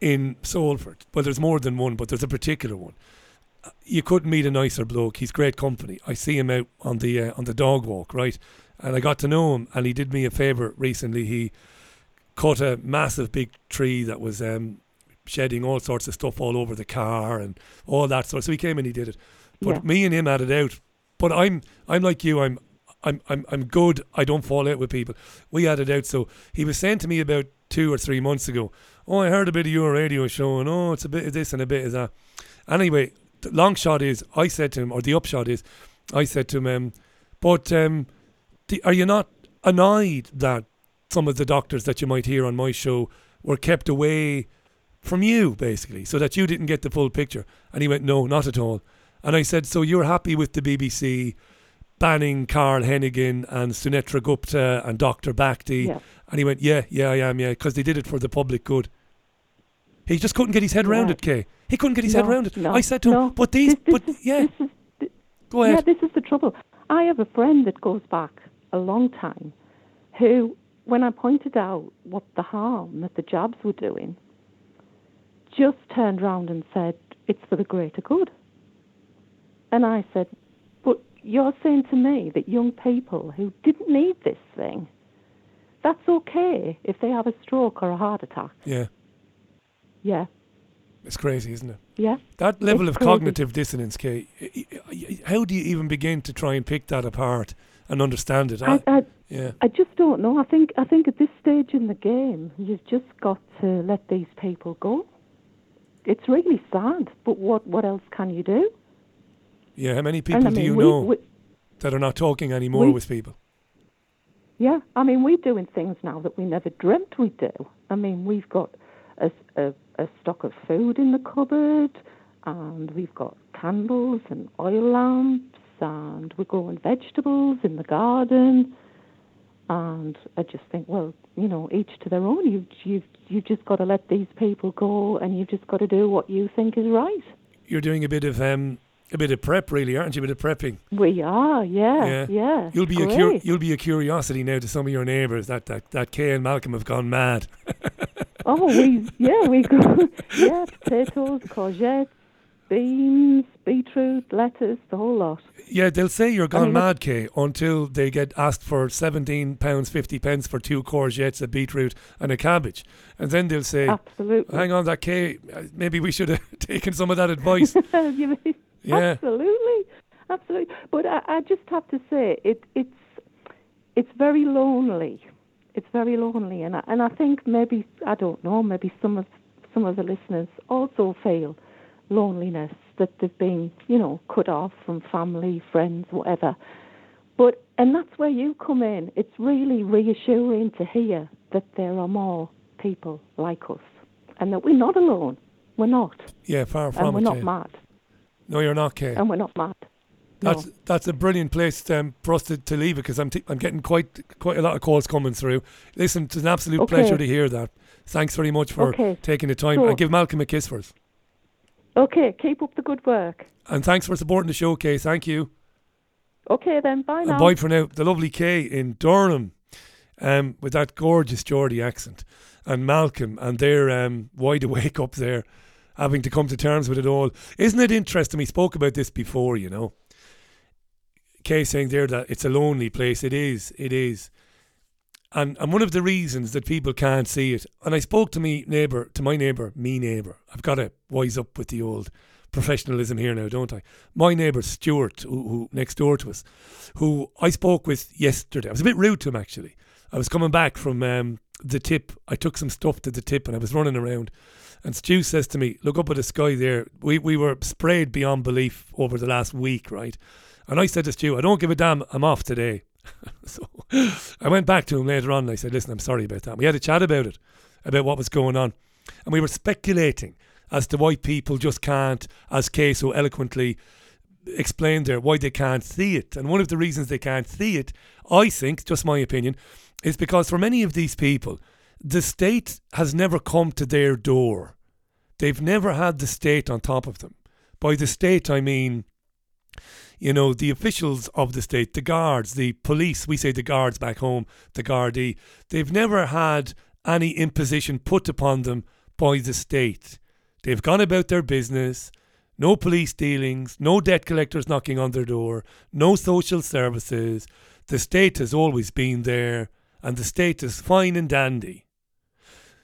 in Salford. Well, there's more than one, but there's a particular one. You couldn't meet a nicer bloke. He's great company. I see him out on the uh, on the dog walk, right? And I got to know him, and he did me a favour recently. He cut a massive big tree that was um, shedding all sorts of stuff all over the car and all that sort. So he came and he did it. But yeah. me and him had it out. But I'm I'm like you. I'm I'm I'm I'm good. I don't fall out with people. We had it out. So he was saying to me about two or three months ago. Oh, I heard a bit of your radio show, and oh, it's a bit of this and a bit of that. Anyway, the long shot is, I said to him, or the upshot is, I said to him, um, but um, the, are you not annoyed that some of the doctors that you might hear on my show were kept away from you, basically, so that you didn't get the full picture. And he went, No, not at all. And I said, So you're happy with the BBC banning Carl Heneghan and Sunetra Gupta and Dr. Bhakdi? Yeah. And he went, Yeah, yeah, I am, yeah, because they did it for the public good. He just couldn't get his head around it, Kay. He couldn't get his no, head around it. No, I said to no. him, But these, this, but yeah. This is, Go ahead. Yeah, this is the trouble. I have a friend that goes back a long time who, when I pointed out what the harm that the jabs were doing, just turned round and said, It's for the greater good. And I said, But you're saying to me that young people who didn't need this thing, that's okay if they have a stroke or a heart attack. Yeah. Yeah. It's crazy, isn't it? Yeah. That level of crazy. cognitive dissonance, Kay, how do you even begin to try and pick that apart and understand it? I, I, Yeah. I just don't know. I think I think at this stage in the game, you've just got to let these people go. It's really sad, but what what else can you do? Yeah, how many And people I do you we- know we- that are not talking anymore we- with people? Yeah, I mean, we're doing things now that we never dreamt we'd do. I mean, we've got a, a, a stock of food in the cupboard, and we've got candles and oil lamps, and we're growing vegetables in the garden. And I just think, well, you know, each to their own. You've you've you've just got to let these people go, and you've just got to do what you think is right. You're doing a bit of um, a bit of prep, really, aren't you? A bit of prepping. We are, yeah, yeah. You'll be Great. a cur- you'll be a curiosity now to some of your neighbours that that that Kay and Malcolm have gone mad. Oh, we yeah we go yeah potatoes, courgettes, beans, beetroot, lettuce, the whole lot. Yeah, they'll say you're gone mean, mad, Kay, until they get asked for seventeen pounds fifty pence for two courgettes, a beetroot, and a cabbage, and then they'll say, Absolutely. "Hang on, that Kay, uh, maybe we should have taken some of that advice." Mean- Yeah. Absolutely, absolutely. But I, I just have to say it it's it's very lonely. It's very lonely, and I, and I think maybe I don't know. Maybe some of some of the listeners also feel loneliness that they've been you know cut off from family, friends, whatever. But and that's where you come in. It's really reassuring to hear that there are more people like us, and that we're not alone. We're not, yeah, far from it. and we're it. not mad, No, you're not, Kay. and we're not mad. That's that's a brilliant place um, for us to, to leave it because I'm t- I'm getting quite quite a lot of calls coming through. Listen, it's an absolute Okay. pleasure to hear that. Thanks very much for Okay. taking the time So- and give Malcolm a kiss for us. Okay, keep up the good work. And thanks for supporting the show, Kay. Thank you. Okay then, bye now. And bye for now. The lovely Kay in Durham, um, with that gorgeous Geordie accent, and Malcolm, and they're um, wide awake up there, having to come to terms with it all. Isn't it interesting? We spoke about this before, you know. Kay saying there that it's a lonely place. It is. It is. And and one of the reasons that people can't see it, and I spoke to me neighbour, to my neighbour, me neighbour. I've got to wise up with the old professionalism here now, don't I? My neighbour Stuart, who, who next door to us, who I spoke with yesterday. I was a bit rude to him actually. I was coming back from um, the tip. I took some stuff to the tip, and I was running around. And Stu says to me, "Look up at the sky there. We we were sprayed beyond belief over the last week, right?" And I said to Stu, "I don't give a damn. I'm off today." so I went back to him later on and I said, Listen, I'm sorry about that. We had a chat about it, about what was going on. And we were speculating as to why people just can't, as Kay so eloquently explained there, why they can't see it. And one of the reasons they can't see it, I think, just my opinion, is because for many of these people, the state has never come to their door. They've never had the state on top of them. By the state, I mean you know, the officials of the state, the guards, the police, we say the guards back home, the Gardaí, they've never had any imposition put upon them by the state. They've gone about their business, no police dealings, no debt collectors knocking on their door, no social services. The state has always been there, and the state is fine and dandy.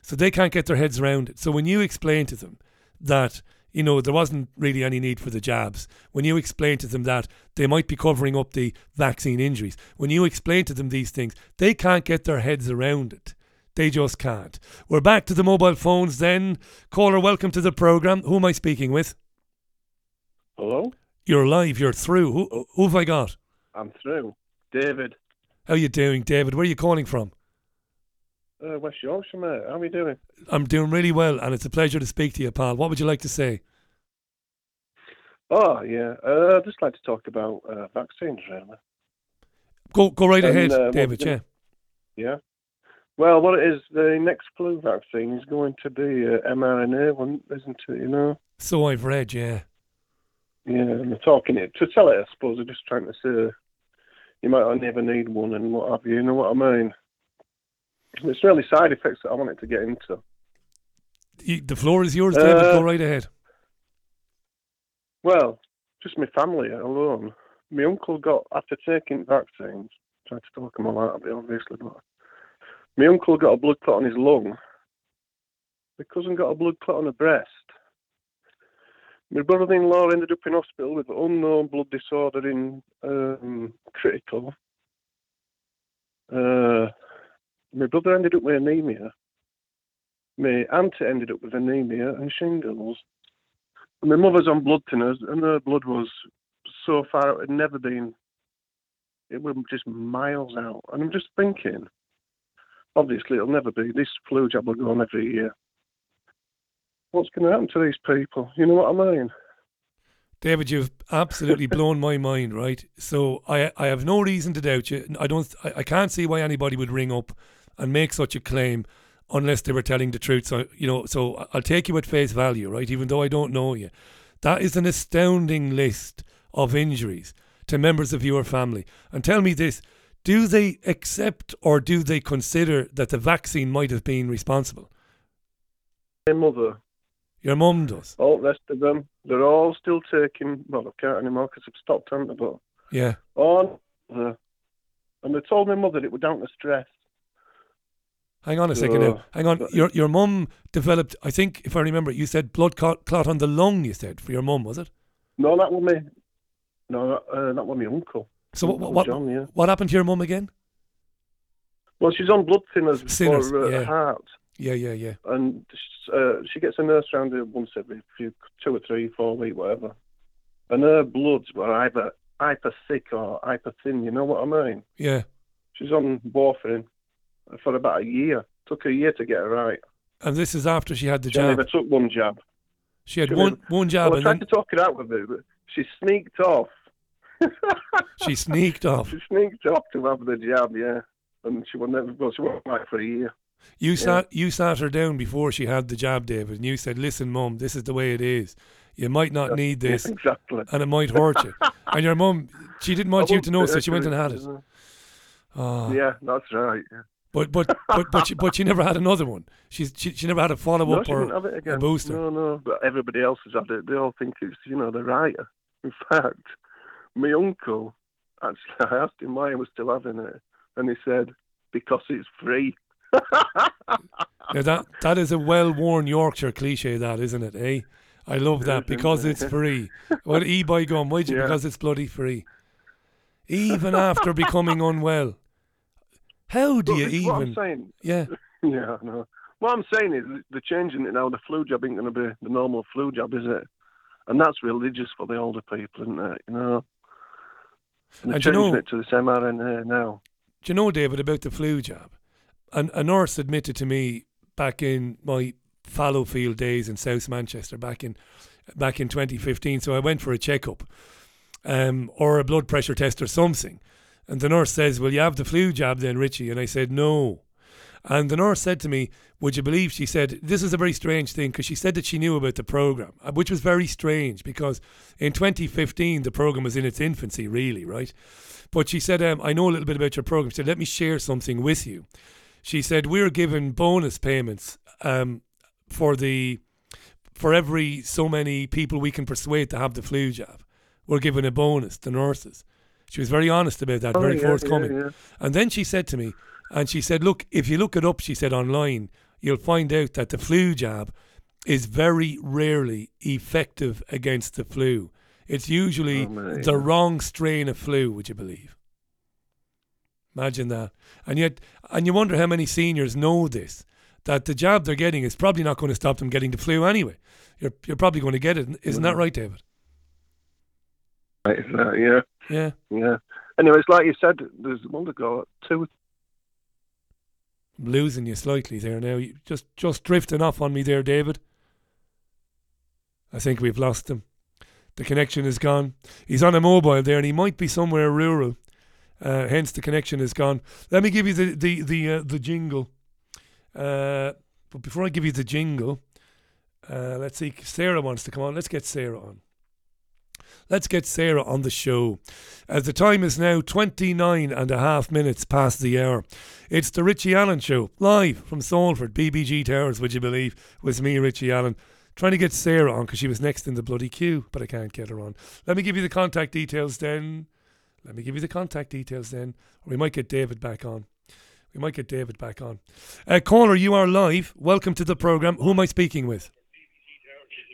So they can't get their heads around it. So when you explain to them that you know, there wasn't really any need for the jabs. When you explain to them that they might be covering up the vaccine injuries, when you explain to them these things, they can't get their heads around it. They just can't. We're back to the mobile phones then. Caller, welcome to the programme. Who am I speaking with? Hello? You're live, you're through. Who, who have I got? I'm through. David, How you doing, David? Where are you calling from? Uh, West Yorkshire, mate. How are we doing? I'm doing really well, and it's a pleasure to speak to you, pal. What would you like to say? Oh, yeah. Uh, I'd just like to talk about uh, vaccines, really. Go go right And, ahead, uh, David. Yeah. Yeah. Well, what it is, the next flu vaccine is going to be uh, mRNA one, isn't it? You know? So I've read, yeah. Yeah, and they're talking it to sell it. I suppose they're just trying to say you might not never need one and what have you. You know what I mean? It's really side effects that I wanted to get into. You- The floor is yours, David. Uh, go right ahead. Well, just my family alone. My uncle got after taking vaccines. Tried to talk him all out of it, obviously, but my uncle got a blood clot on his lung. My cousin got a blood clot on her breast. My brother-in-law ended up in hospital with unknown blood disorder in um, critical. Uh, my brother ended up with anemia. My auntie ended up with anemia and shingles. And my mother's on blood thinners, and her blood was so far it had never been. It was just miles out, and I'm just thinking. Obviously, it'll never be. This flu jab will go on every year. What's going to happen to these people? You know what I mean? David, you've absolutely blown my mind, right? So I I have no reason to doubt you. I don't I, I can't see why anybody would ring up and make such a claim unless they were telling the truth. So you know, so I'll take you at face value, right? Even though I don't know you. That is an astounding list of injuries to members of your family. And tell me this, do they accept or do they consider that the vaccine might have been responsible? My mother, Your mum does. all the rest of them, they're all still taking. Well, I can't anymore because I've stopped, haven't I? But Yeah. Oh, on the, and they told my mother it was down to stress. Hang on a second now. Hang on. Your your mum developed, I think, if I remember, you said blood clot, clot on the lung. You said for your mum, was it? No, that was me. No, uh, that was my uncle. So what Uncle what John, yeah. what happened to your mum again? Well, she's on blood thinners Sinners, for uh, yeah. her heart, Yeah, yeah, yeah. and uh, she gets a nurse round her once every few, two or three, four weeks, whatever. And her bloods were either hyper thick or hyper thin. You know what I mean? Yeah. She's on warfarin for about a year. Took a year to get her right. And this is after she had the She jab. ever took one jab. She had She one never- one jab Well, I tried then to talk it out with her, but she sneaked off. she sneaked off. She sneaked off to have the jab, yeah. And she was never, well, she wasn't right for a year. You Yeah. sat you sat her down before she had the jab, David, and you said, "Listen, mum, this is the way it is. You might not need this, exactly, and it might hurt you." and your mum, she didn't want you to know, so she went and had it. Oh. Yeah, that's right. Yeah. But but but but she, but she never had another one. She's she, she never had a follow up she or a booster. No, no, but everybody else has had it. They all think it's, you know, they're right. In fact, my uncle, actually, I asked him why he was still having it, and he said, because it's free. Now that that is a well worn Yorkshire cliche, that isn't it? Eh? I love that because it's free. What e by gum? You? Yeah. Because it's bloody free. Even after becoming unwell, how do Look, you is what I'm even? saying. Yeah. Yeah, I know. What I'm saying is they're changing it now. The flu jab ain't going to be the normal flu jab, is it? And that's religious for the older people, isn't it? You know. And they're And you changing know- it to this mRNA now. Do you know, David, about the flu jab? And a nurse admitted to me back in my Fallowfield days in South Manchester back in back in 2015. So I went for a checkup, um, or a blood pressure test or something. And the nurse says, "Well, you have the flu jab then, Richie?" And I said, "No." And the nurse said to me, Would you believe? She said, This is a very strange thing because she said that she knew about the program, uh, which was very strange because in 2015, the program was in its infancy, really, right? But she said, um, I know a little bit about your program. She said, Let me share something with you. She said, We're given bonus payments um, for the for every so many people we can persuade to have the flu jab. We're given a bonus, the nurses. She was very honest about that, Oh, very yeah, yeah, forthcoming. yeah. And then she said to me, and she said, Look, if you look it up, she said online, you'll find out that the flu jab is very rarely effective against the flu. It's usually Oh, the wrong strain of flu, would you believe? Imagine that. And yet, and you wonder how many seniors know this that the jab they're getting is probably not going to stop them getting the flu anyway. You're, you're probably going to get it. Isn't that Mhm. right, David? Right, that, yeah. Yeah. Yeah. Anyways, like you said, there's one to go. Two. I'm losing you slightly there now. You just just drifting off on me there, David. I think we've lost him. The connection is gone. He's on a mobile there, and he might be somewhere rural. Uh, hence, the connection is gone. Let me give you the the the uh, the jingle. Uh, but before I give you the jingle, uh, let's see. Sarah wants to come on. Let's get Sarah on. Let's get Sarah on the show. As the time is now 29 and a half minutes past the hour. It's the Richie Allen Show, live from Salford, BBG Towers, would you believe, with me, Richie Allen. Trying to get Sarah on because she was next in the bloody queue, but I can't get her on. Let me give you the contact details then. Let me give you the contact details then. Or we might get David back on. We might get David back on. Uh, you are live. Welcome to the programme. Who am I speaking with?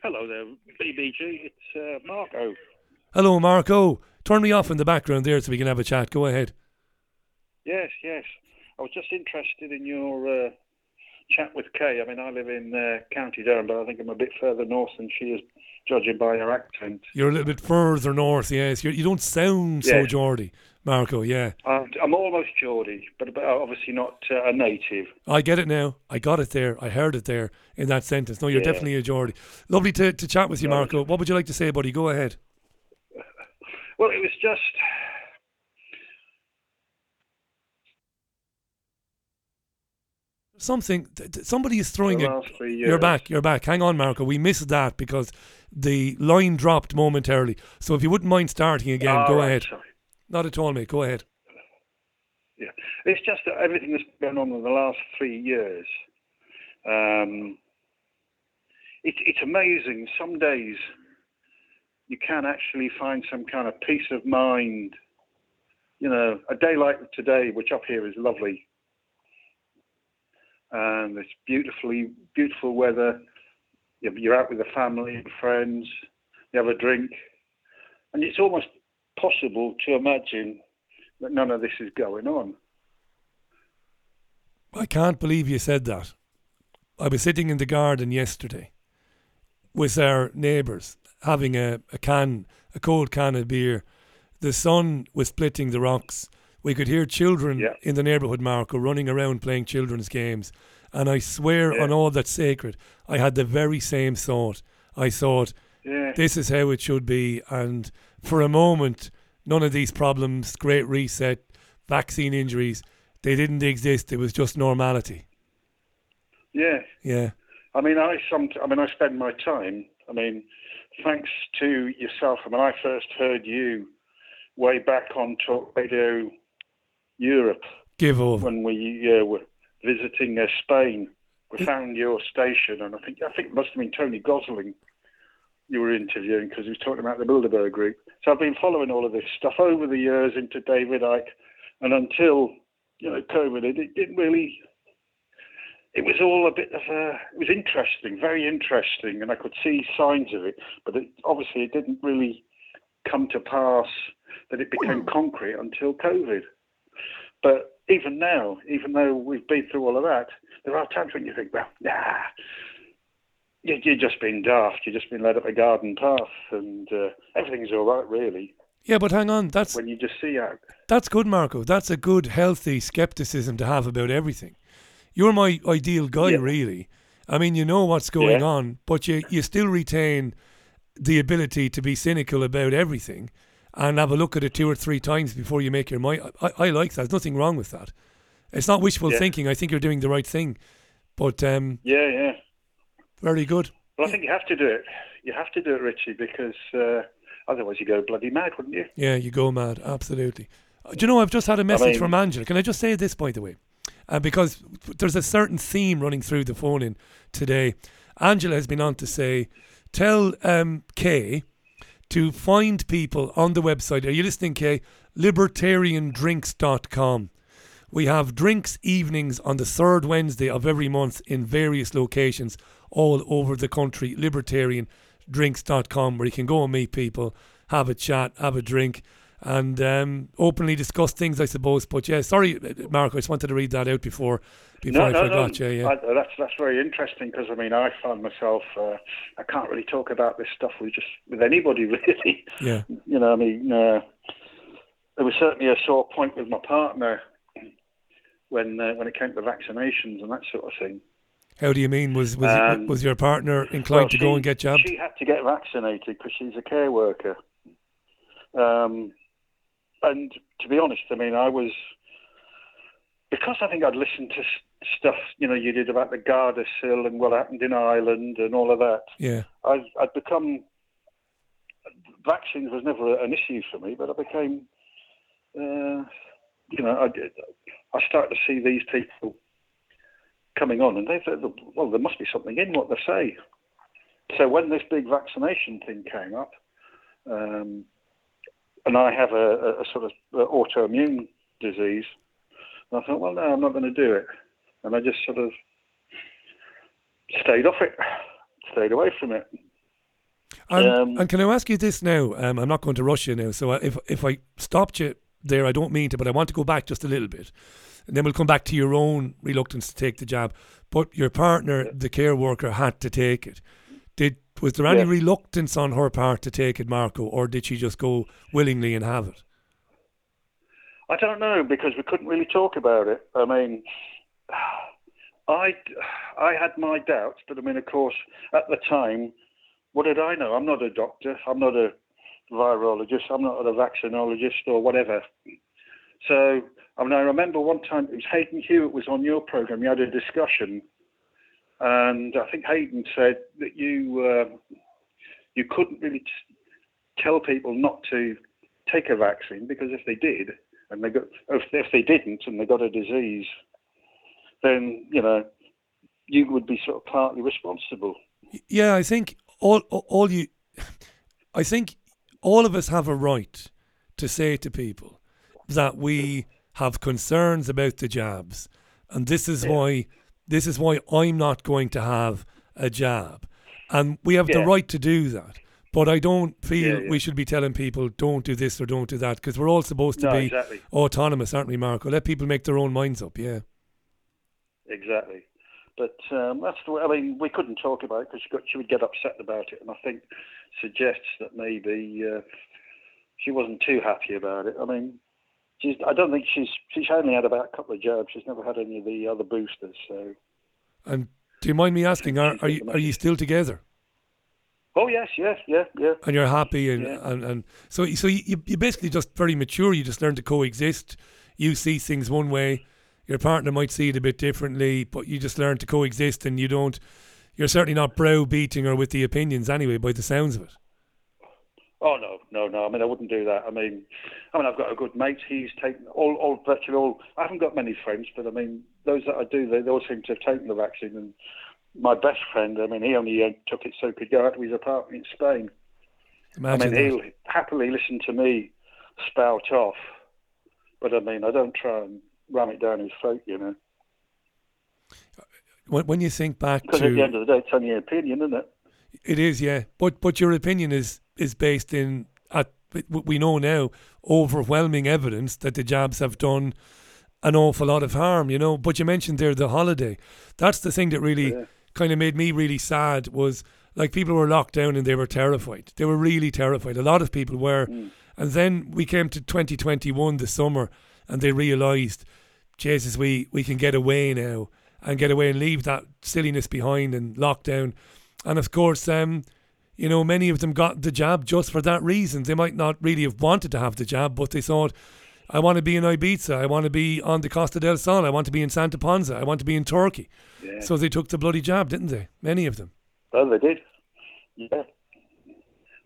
Hello there, BBG. It's uh, Marco. Hello, Marco. Turn me off in the background there so we can have a chat. Go ahead. Yes, yes. I was just interested in your uh, chat with Kay. I mean, I live in uh, County Durham, but I think I'm a bit further north than she is, judging by her accent. You're a little bit further north, yes. You're, you do not sound so Geordie, Marco. Yeah, I'm, I'm almost Geordie, but, but obviously not uh, a native. I get it now. I got it there. I heard it there in that sentence. No, you're Yeah. definitely a Geordie. Lovely to, to chat with you, Marco. What would you like to say, buddy? Go ahead. Well, it was just. Something. th- th- Somebody is throwing The a. last three You're back. You're back. Hang on, Marco. We missed that because the line dropped momentarily. So if you wouldn't mind starting again, All go right, ahead. sorry. Not at all, mate. Go ahead. Yeah, it's just that everything that's going on in the last three years. Um, it, it's amazing. Some days you can actually find some kind of peace of mind. You know, a day like today, which up here is lovely, and it's beautifully beautiful weather. You're out with the family and friends. You have a drink, and it's almost possible to imagine that none of this is going on. I can't believe you said that. I was sitting in the garden yesterday with our neighbours having a, a can, a cold can of beer. The sun was splitting the rocks. We could hear children Yeah. in the neighbourhood, Marco, running around playing children's games. And I swear Yeah. on all that's sacred, I had the very same thought. I thought, Yeah. this is how it should be. And for a moment, none of these problems, great reset, vaccine injuries, they didn't exist. It was just normality. Yeah. Yeah. I mean, I some. I mean, I spend my time. I mean, thanks to yourself. I mean, I first heard you way back on Talk Radio Europe Give over. when we uh, were visiting uh, Spain. We found your station, and I think I think it must have been Tony Gosling you were interviewing because he was talking about the Bilderberg Group. So I've been following all of this stuff over the years into David Icke, and until you know COVID, it, it didn't really. It was all a bit of a. It was interesting, very interesting, and I could see signs of it, but it, obviously it didn't really come to pass that it became concrete until COVID. But even now, even though we've been through all of that, there are times when you think, well, nah, you- you're just being daft. You've just been led up a garden path, and uh, everything's all right, really. Yeah, but hang on. That's When you just see out. that's good, Marco. That's a good, healthy skepticism to have about everything. You're my ideal guy, Yeah. really. I mean, you know what's going Yeah. on, but you you still retain the ability to be cynical about everything and have a look at it two or three times before you make your mind. I, I like that. There's nothing wrong with that. It's not wishful Yeah. thinking. I think you're doing the right thing. But um, Yeah, yeah. very good. Well, I think you have to do it. You have to do it, Richie, because uh, otherwise you go bloody mad, wouldn't you? Yeah, you go mad. Absolutely. Uh, Do you know, I've just had a message mean- from Angela. Can I just say this, by the way? Uh, because there's a certain theme running through the phone in today. Angela has been on to say, tell um, Kay to find people on the website. Are you listening, Kay? Libertariandrinks.com. We have drinks evenings on the third Wednesday of every month in various locations all over the country. Libertariandrinks.com, where you can go and meet people, have a chat, have a drink, and um, openly discuss things, I suppose. But yeah, sorry, Mark, I just wanted to read that out before before I forgot. Yeah, yeah. I, that's that's very interesting because I mean I find myself uh, I can't really talk about this stuff with just with anybody really. yeah. You know, I mean, uh, there was certainly a sore point with my partner when uh, when it came to vaccinations and that sort of thing. How do you mean? Was was Um, was your partner inclined Well, to go and get jabbed? She had to get vaccinated because she's a care worker. Um, and to be honest, I mean, I was because I think I'd listened to stuff you know you did about the Gardasil and what happened in Ireland and all of that. Yeah. I'd, I'd become vaccines was never an issue for me, but I became, uh, you know, I, did- I started to see these people coming on, and they thought, well, there must be something in what they say. So when this big vaccination thing came up, um, and I have a, a, sort of autoimmune disease, and I thought, well, no, I'm not going to do it, and I just sort of stayed off it, stayed away from it. And, Um, and can I ask you this now? Um, I'm not going to rush you now. So if if I stopped you there. I don't mean to, but I want to go back just a little bit, and then we'll come back to your own reluctance to take the jab. But your partner, the care worker, had to take it. Did was there any Yeah. reluctance on her part to take it, Marco, or did she just go willingly and have it? I don't know because we couldn't really talk about it. I mean, I, I had my doubts, but I mean, of course, at the time, what did I know? I'm not a doctor. I'm not a virologist. I'm not a vaccinologist or whatever. So, I mean, I remember one time it was Hayden Hewitt was on your program. You had a discussion, and I think Hayden said that you uh, you couldn't really t- tell people not to take a vaccine because if they did and they got if, if they didn't and they got a disease, then you know you would be sort of partly responsible. Yeah, I think all all you, I think all of us have a right to say to people that we have concerns about the jabs, and this is why this is why I'm not going to have a jab, and we have the right to do that. But I don't feel Yeah, yeah. we should be telling people don't do this or don't do that because we're all supposed to No, be exactly. autonomous, aren't we, Marco? Let people make their own minds up. Yeah. Exactly. But um, that's the way. I mean, we couldn't talk about it because she, got- she would get upset about it, and I think suggests that maybe uh, she wasn't too happy about it. I mean, she's. I don't think she's. She's only had about a couple of jabs. She's never had any of the other boosters. So. And do you mind me asking, are, are you are you still together? Oh yes, yes, yeah, yeah. and you're happy and, Yeah. and, and so so you you basically just very mature you just learn to coexist you see things one way your partner might see it a bit differently but you just learn to coexist and you don't you're certainly not browbeating her with the opinions anyway by the sounds of it Oh no, no, no. I mean, I wouldn't do that. I mean, I mean, I've got a good mate. He's taken all, all virtually all. I haven't got many friends, but I mean, those that I do, they, they all seem to have taken the vaccine. And my best friend, I mean, he only uh, took it so he could go out to his apartment in Spain. Imagine I mean, he'll happily listen to me spout off, but I mean, I don't try and ram it down his throat, you know. when, when you think back Because at the end of the day, it's only an opinion, isn't it? it is yeah but but your opinion is is based in at what we know now overwhelming evidence that the jabs have done an awful lot of harm, you know. But you mentioned there the holiday. That's the thing that really kind of made me really sad was like people were locked down and they were terrified. They were really terrified. A lot of people were. And then we came to 2021 the summer and they realised, Jesus, we, we can get away now and get away and leave that silliness behind and lockdown. And of course, um, you know, many of them got the jab just for that reason. They might not really have wanted to have the jab, but they thought, I want to be in Ibiza. I want to be on the Costa del Sol. I want to be in Santa Ponsa. I want to be in Turkey. Yeah. So they took the bloody jab, didn't they? Many of them. Oh, they did. Yeah,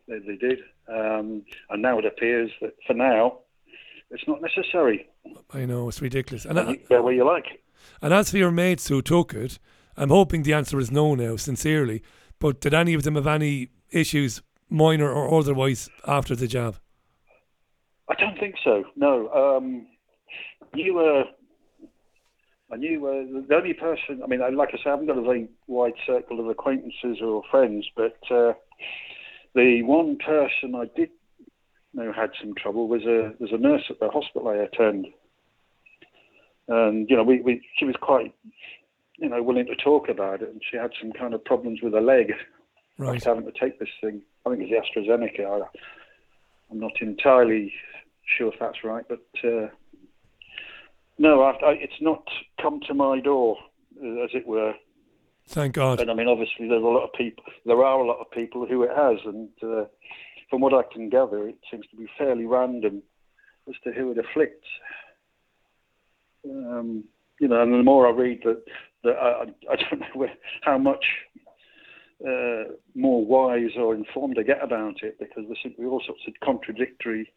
they, they did. Um, and now it appears that for now, it's not necessary. I know, it's ridiculous. And, I, you go where you like. and as for your mates who took it, I'm hoping the answer is no now, sincerely. But did any of them have any issues, minor or otherwise, after the jab? I don't think so. No. Um, you were. I knew uh, the only person. I mean, like I say, I haven't got a very wide circle of acquaintances or friends, but uh, the one person I did know had some trouble was a was a nurse at the hospital I attend, and you know, we, we she was quite, you know, willing to talk about it, and she had some kind of problems with her leg Right. after having to take this thing. I think it's the AstraZeneca. I, I'm not entirely sure if that's right, but uh, no, I, I, it's not come to my door, uh, as it were. Thank God. And I mean, obviously, there's a lot of people. There are a lot of people who it has, and uh, from what I can gather, it seems to be fairly random as to who it afflicts. Um, you know, and the more I read that, that I, I don't know where, how much uh, more wise or informed I get about it because there seem to be all sorts of contradictory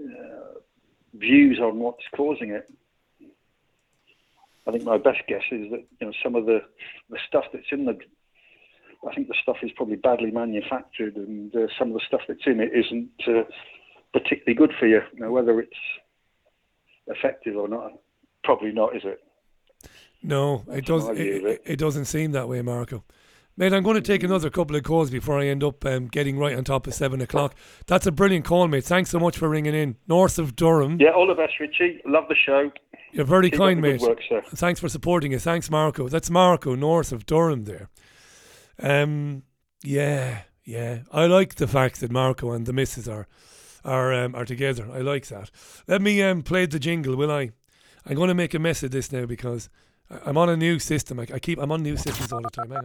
uh, views on what's causing it. I think my best guess is that you know some of the the stuff that's in the I think the stuff is probably badly manufactured, and uh, some of the stuff that's in it isn't uh, particularly good for you. Now, whether it's effective or not, probably not, is it? No, it does. my view It, it. it doesn't seem that way, Marco. Mate, I'm going to take another couple of calls before I end up um, getting right on top of seven o'clock. That's a brilliant call, mate. Thanks so much for ringing in. North of Durham. Yeah, all the best, Richie. Love the show. You're very Keep kind, mate. good work, sir. Thanks for supporting us. Thanks, Marco. That's Marco, north of Durham there. Um, yeah, yeah. I like the fact that Marco and the missus are are um, are together. I like that. Let me um play the jingle, will I? I'm going to make a mess of this now because I'm on a new system. I, I keep I'm on new systems all the time. Hang on.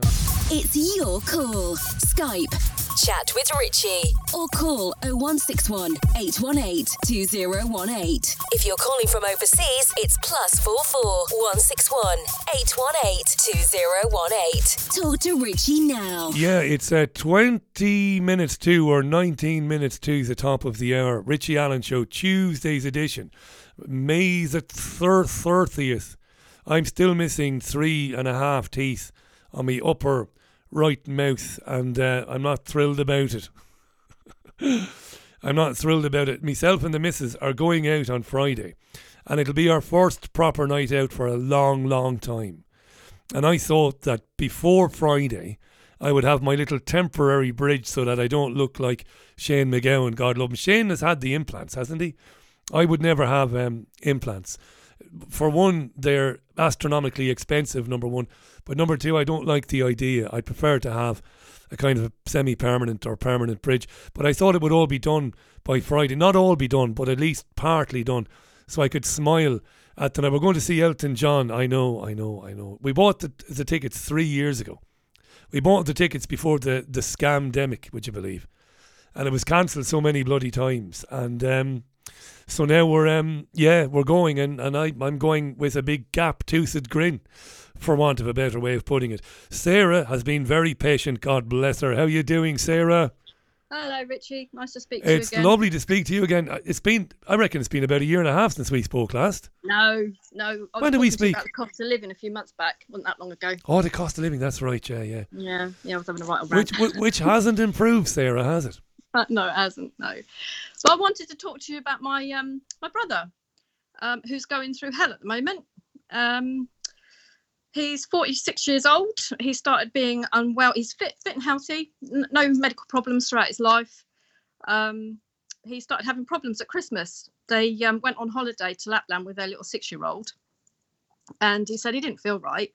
It's your call. Skype. Chat with Richie. Or call 0161 818 2018. If you're calling from overseas, it's plus 44 161 818 2018. Talk to Richie now. Yeah, it's uh, 20 minutes to or 19 minutes to the top of the hour. Richie Allen Show, Tuesday's edition. May the thir- 30th. I'm still missing three and a half teeth on my upper right mouth, and uh, I'm not thrilled about it. I'm not thrilled about it. Myself and the missus are going out on Friday, and it'll be our first proper night out for a long, long time. And I thought that before Friday, I would have my little temporary bridge so that I don't look like Shane MacGowan, God love him. Shane has had the implants, hasn't he? I would never have um, implants. For one, they're astronomically expensive, number one. But number two, I don't like the idea. I'd prefer to have a kind of semi permanent or permanent bridge. But I thought it would all be done by Friday. Not all be done, but at least partly done. So I could smile at them. We're going to see Elton John. I know, I know, I know. We bought the, the tickets three years ago. We bought the tickets before the, the scamdemic, would you believe? And it was cancelled so many bloody times. And um, so now we're um yeah we're going and and I I'm going with a big gap toothed grin, for want of a better way of putting it. Sarah has been very patient. God bless her. How are you doing, Sarah? Hello, Richie. Nice to speak to It's you again. lovely to speak to you again. Uh, It's been I reckon it's been about a year and a half since we spoke last. No, no. I When did we talking to you speak? About the cost of living a few months back. wasn't that long ago. Oh, the cost of living. That's right. Yeah, yeah. Yeah, yeah. I was having a right which, which hasn't improved, Sarah, has it? Uh, no, it hasn't. No. But I wanted to talk to you about my um my brother, um, who's going through hell at the moment. Um, he's 46 years old. He started being unwell. He's fit, fit and healthy. N- no medical problems throughout his life. Um, he started having problems at Christmas. They um, went on holiday to Lapland with their little six-year-old, and he said he didn't feel right.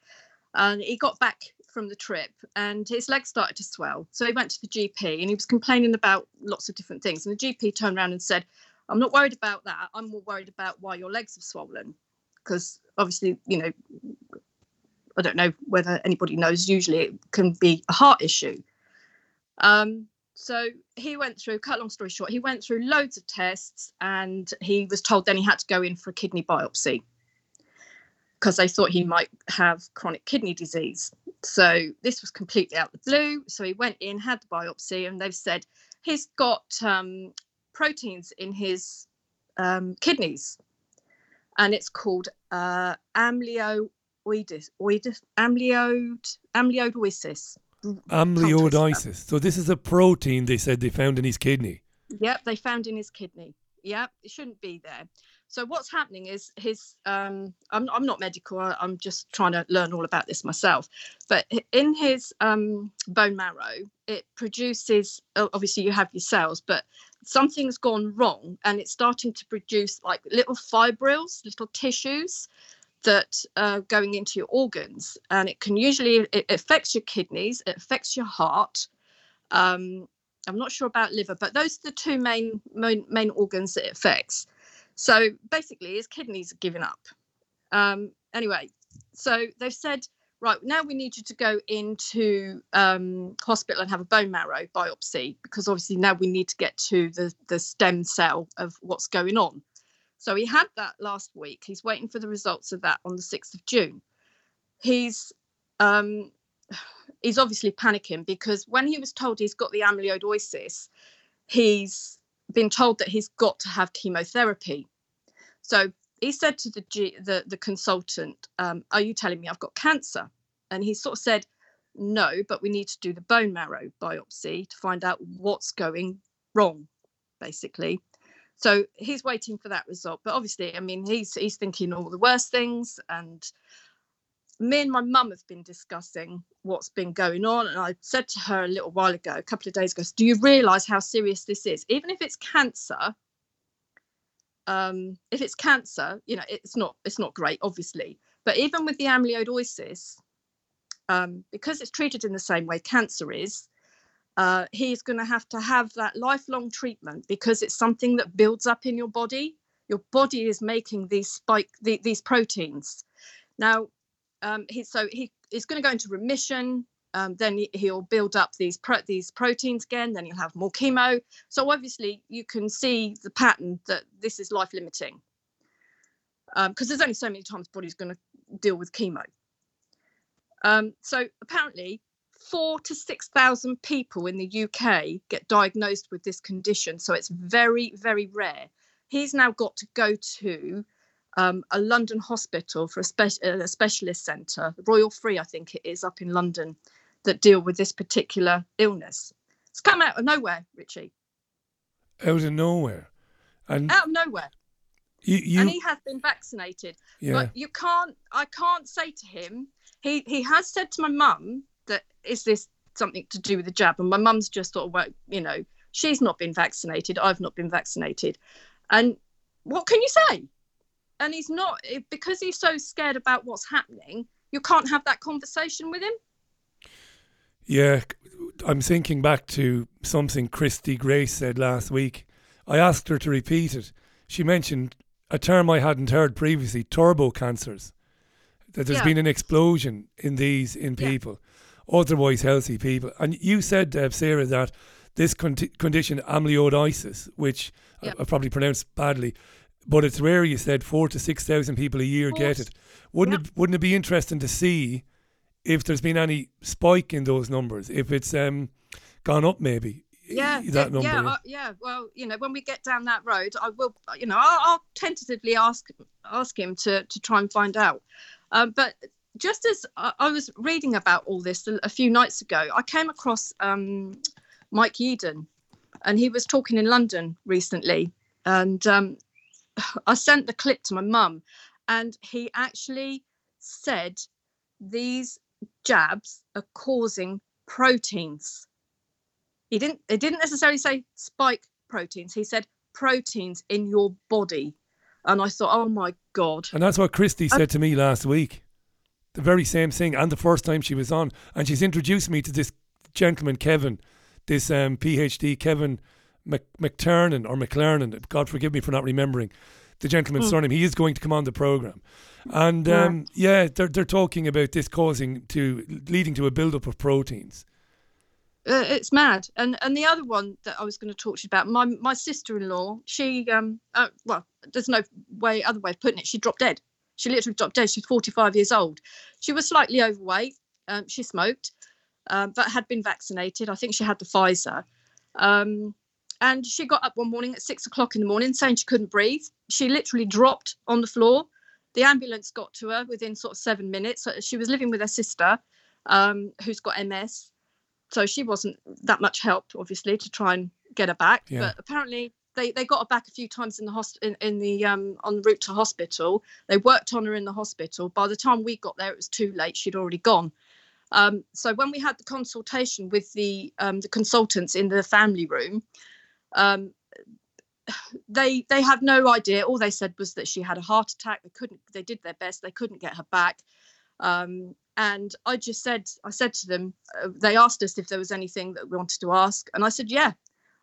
And he got back from the trip, and his legs started to swell. So he went to the GP, and he was complaining about lots of different things. And the GP turned around and said, "I'm not worried about that. I'm more worried about why your legs have swollen, because obviously, you know, I don't know whether anybody knows. Usually, it can be a heart issue." Um, so he went through, cut long story short, he went through loads of tests and he was told then he had to go in for a kidney biopsy because they thought he might have chronic kidney disease. So this was completely out of the blue. So he went in, had the biopsy, and they've said he's got um, proteins in his um, kidneys, and it's called uh, amyloidosis, amyloid, amyloidosis. Amyloidosis. So this is a protein they said they found in his kidney. Yep, they found in his kidney. Yep, it shouldn't be there. So what's happening is his. Um, I'm I'm not medical. I, I'm just trying to learn all about this myself. But in his um, bone marrow, it produces. Obviously, you have your cells, but something's gone wrong, and it's starting to produce like little fibrils, little tissues that are going into your organs, and it can usually it affects your kidneys, it affects your heart. Um, I'm not sure about liver, but those are the two main main, main organs that it affects. So basically, his kidneys are giving up. Um, anyway, so they've said, right now we need you to go into um, hospital and have a bone marrow biopsy because obviously now we need to get to the the stem cell of what's going on. So he had that last week. He's waiting for the results of that on the sixth of June. He's um, he's obviously panicking because when he was told he's got the amyloidosis, he's been told that he's got to have chemotherapy. So he said to the G, the, the consultant, um, "Are you telling me I've got cancer?" And he sort of said, "No, but we need to do the bone marrow biopsy to find out what's going wrong, basically." So he's waiting for that result. But obviously, I mean, he's he's thinking all the worst things, and me and my mum have been discussing what's been going on and i said to her a little while ago a couple of days ago do you realize how serious this is? Even if it's cancer um, if it's cancer you know it's not it's not great obviously but even with the amyloidosis um, because it's treated in the same way cancer is uh, he's going to have to have that lifelong treatment because it's something that builds up in your body. Your body is making these spike the, these proteins. Now um, he so he is going to go into remission. Um, then he, will build up these pro- these proteins again. Then he'll have more chemo. So obviously you can see the pattern that this is life limiting because um, there's only so many times body's going to deal with chemo. Um, so apparently, four to six thousand people in the UK get diagnosed with this condition. So it's very very rare. He's now got to go to um, a London hospital for a, spe- a specialist centre, Royal Free, I think it is, up in London, that deal with this particular illness. It's come out of nowhere, Richie. Out of nowhere, and out of nowhere. You, you... And he has been vaccinated, yeah. but you can't. I can't say to him. He he has said to my mum that is this something to do with the jab, and my mum's just thought, well, you know, she's not been vaccinated. I've not been vaccinated, and what can you say? And he's not because he's so scared about what's happening you can't have that conversation with him yeah i'm thinking back to something christy grace said last week i asked her to repeat it she mentioned a term i hadn't heard previously turbo cancers that there's yeah. been an explosion in these in people yeah. otherwise healthy people and you said uh, sarah that this con- condition amyloidosis which yeah. I, I probably pronounced badly but it's rare. You said four to six thousand people a year get it. Wouldn't yeah. it? Wouldn't it be interesting to see if there's been any spike in those numbers? If it's um, gone up, maybe. Yeah, that number. Yeah, uh, yeah. Well, you know, when we get down that road, I will. You know, I'll, I'll tentatively ask ask him to to try and find out. Um, but just as I, was reading about all this a, few nights ago, I came across um, Mike Yeadon, and he was talking in London recently, and um, I sent the clip to my mum, and he actually said these jabs are causing proteins. He didn't. It didn't necessarily say spike proteins. He said proteins in your body, and I thought, oh my god. And that's what Christy said I, to me last week. The very same thing, and the first time she was on, and she's introduced me to this gentleman, Kevin, this um, PhD, Kevin McTurnan or McLernan. God forgive me for not remembering the gentleman's mm. surname. He is going to come on the program, and um, yeah. yeah, they're they're talking about this causing to leading to a buildup of proteins. Uh, it's mad. And and the other one that I was going to talk to you about, my my sister in law, she um uh, well, there's no way other way of putting it. She dropped dead. She literally dropped dead. She's 45 years old. She was slightly overweight. Um, she smoked, um, but had been vaccinated. I think she had the Pfizer. Um, and she got up one morning at six o'clock in the morning saying she couldn't breathe. She literally dropped on the floor. The ambulance got to her within sort of seven minutes. She was living with her sister, um, who's got MS. So she wasn't that much help, obviously, to try and get her back. Yeah. But apparently, they, they got her back a few times in the host in, in the um on route to hospital. They worked on her in the hospital. By the time we got there, it was too late. She'd already gone. Um, so when we had the consultation with the um, the consultants in the family room, um, they they have no idea. All they said was that she had a heart attack. They couldn't. They did their best. They couldn't get her back. Um, and I just said, I said to them, uh, they asked us if there was anything that we wanted to ask, and I said, yeah.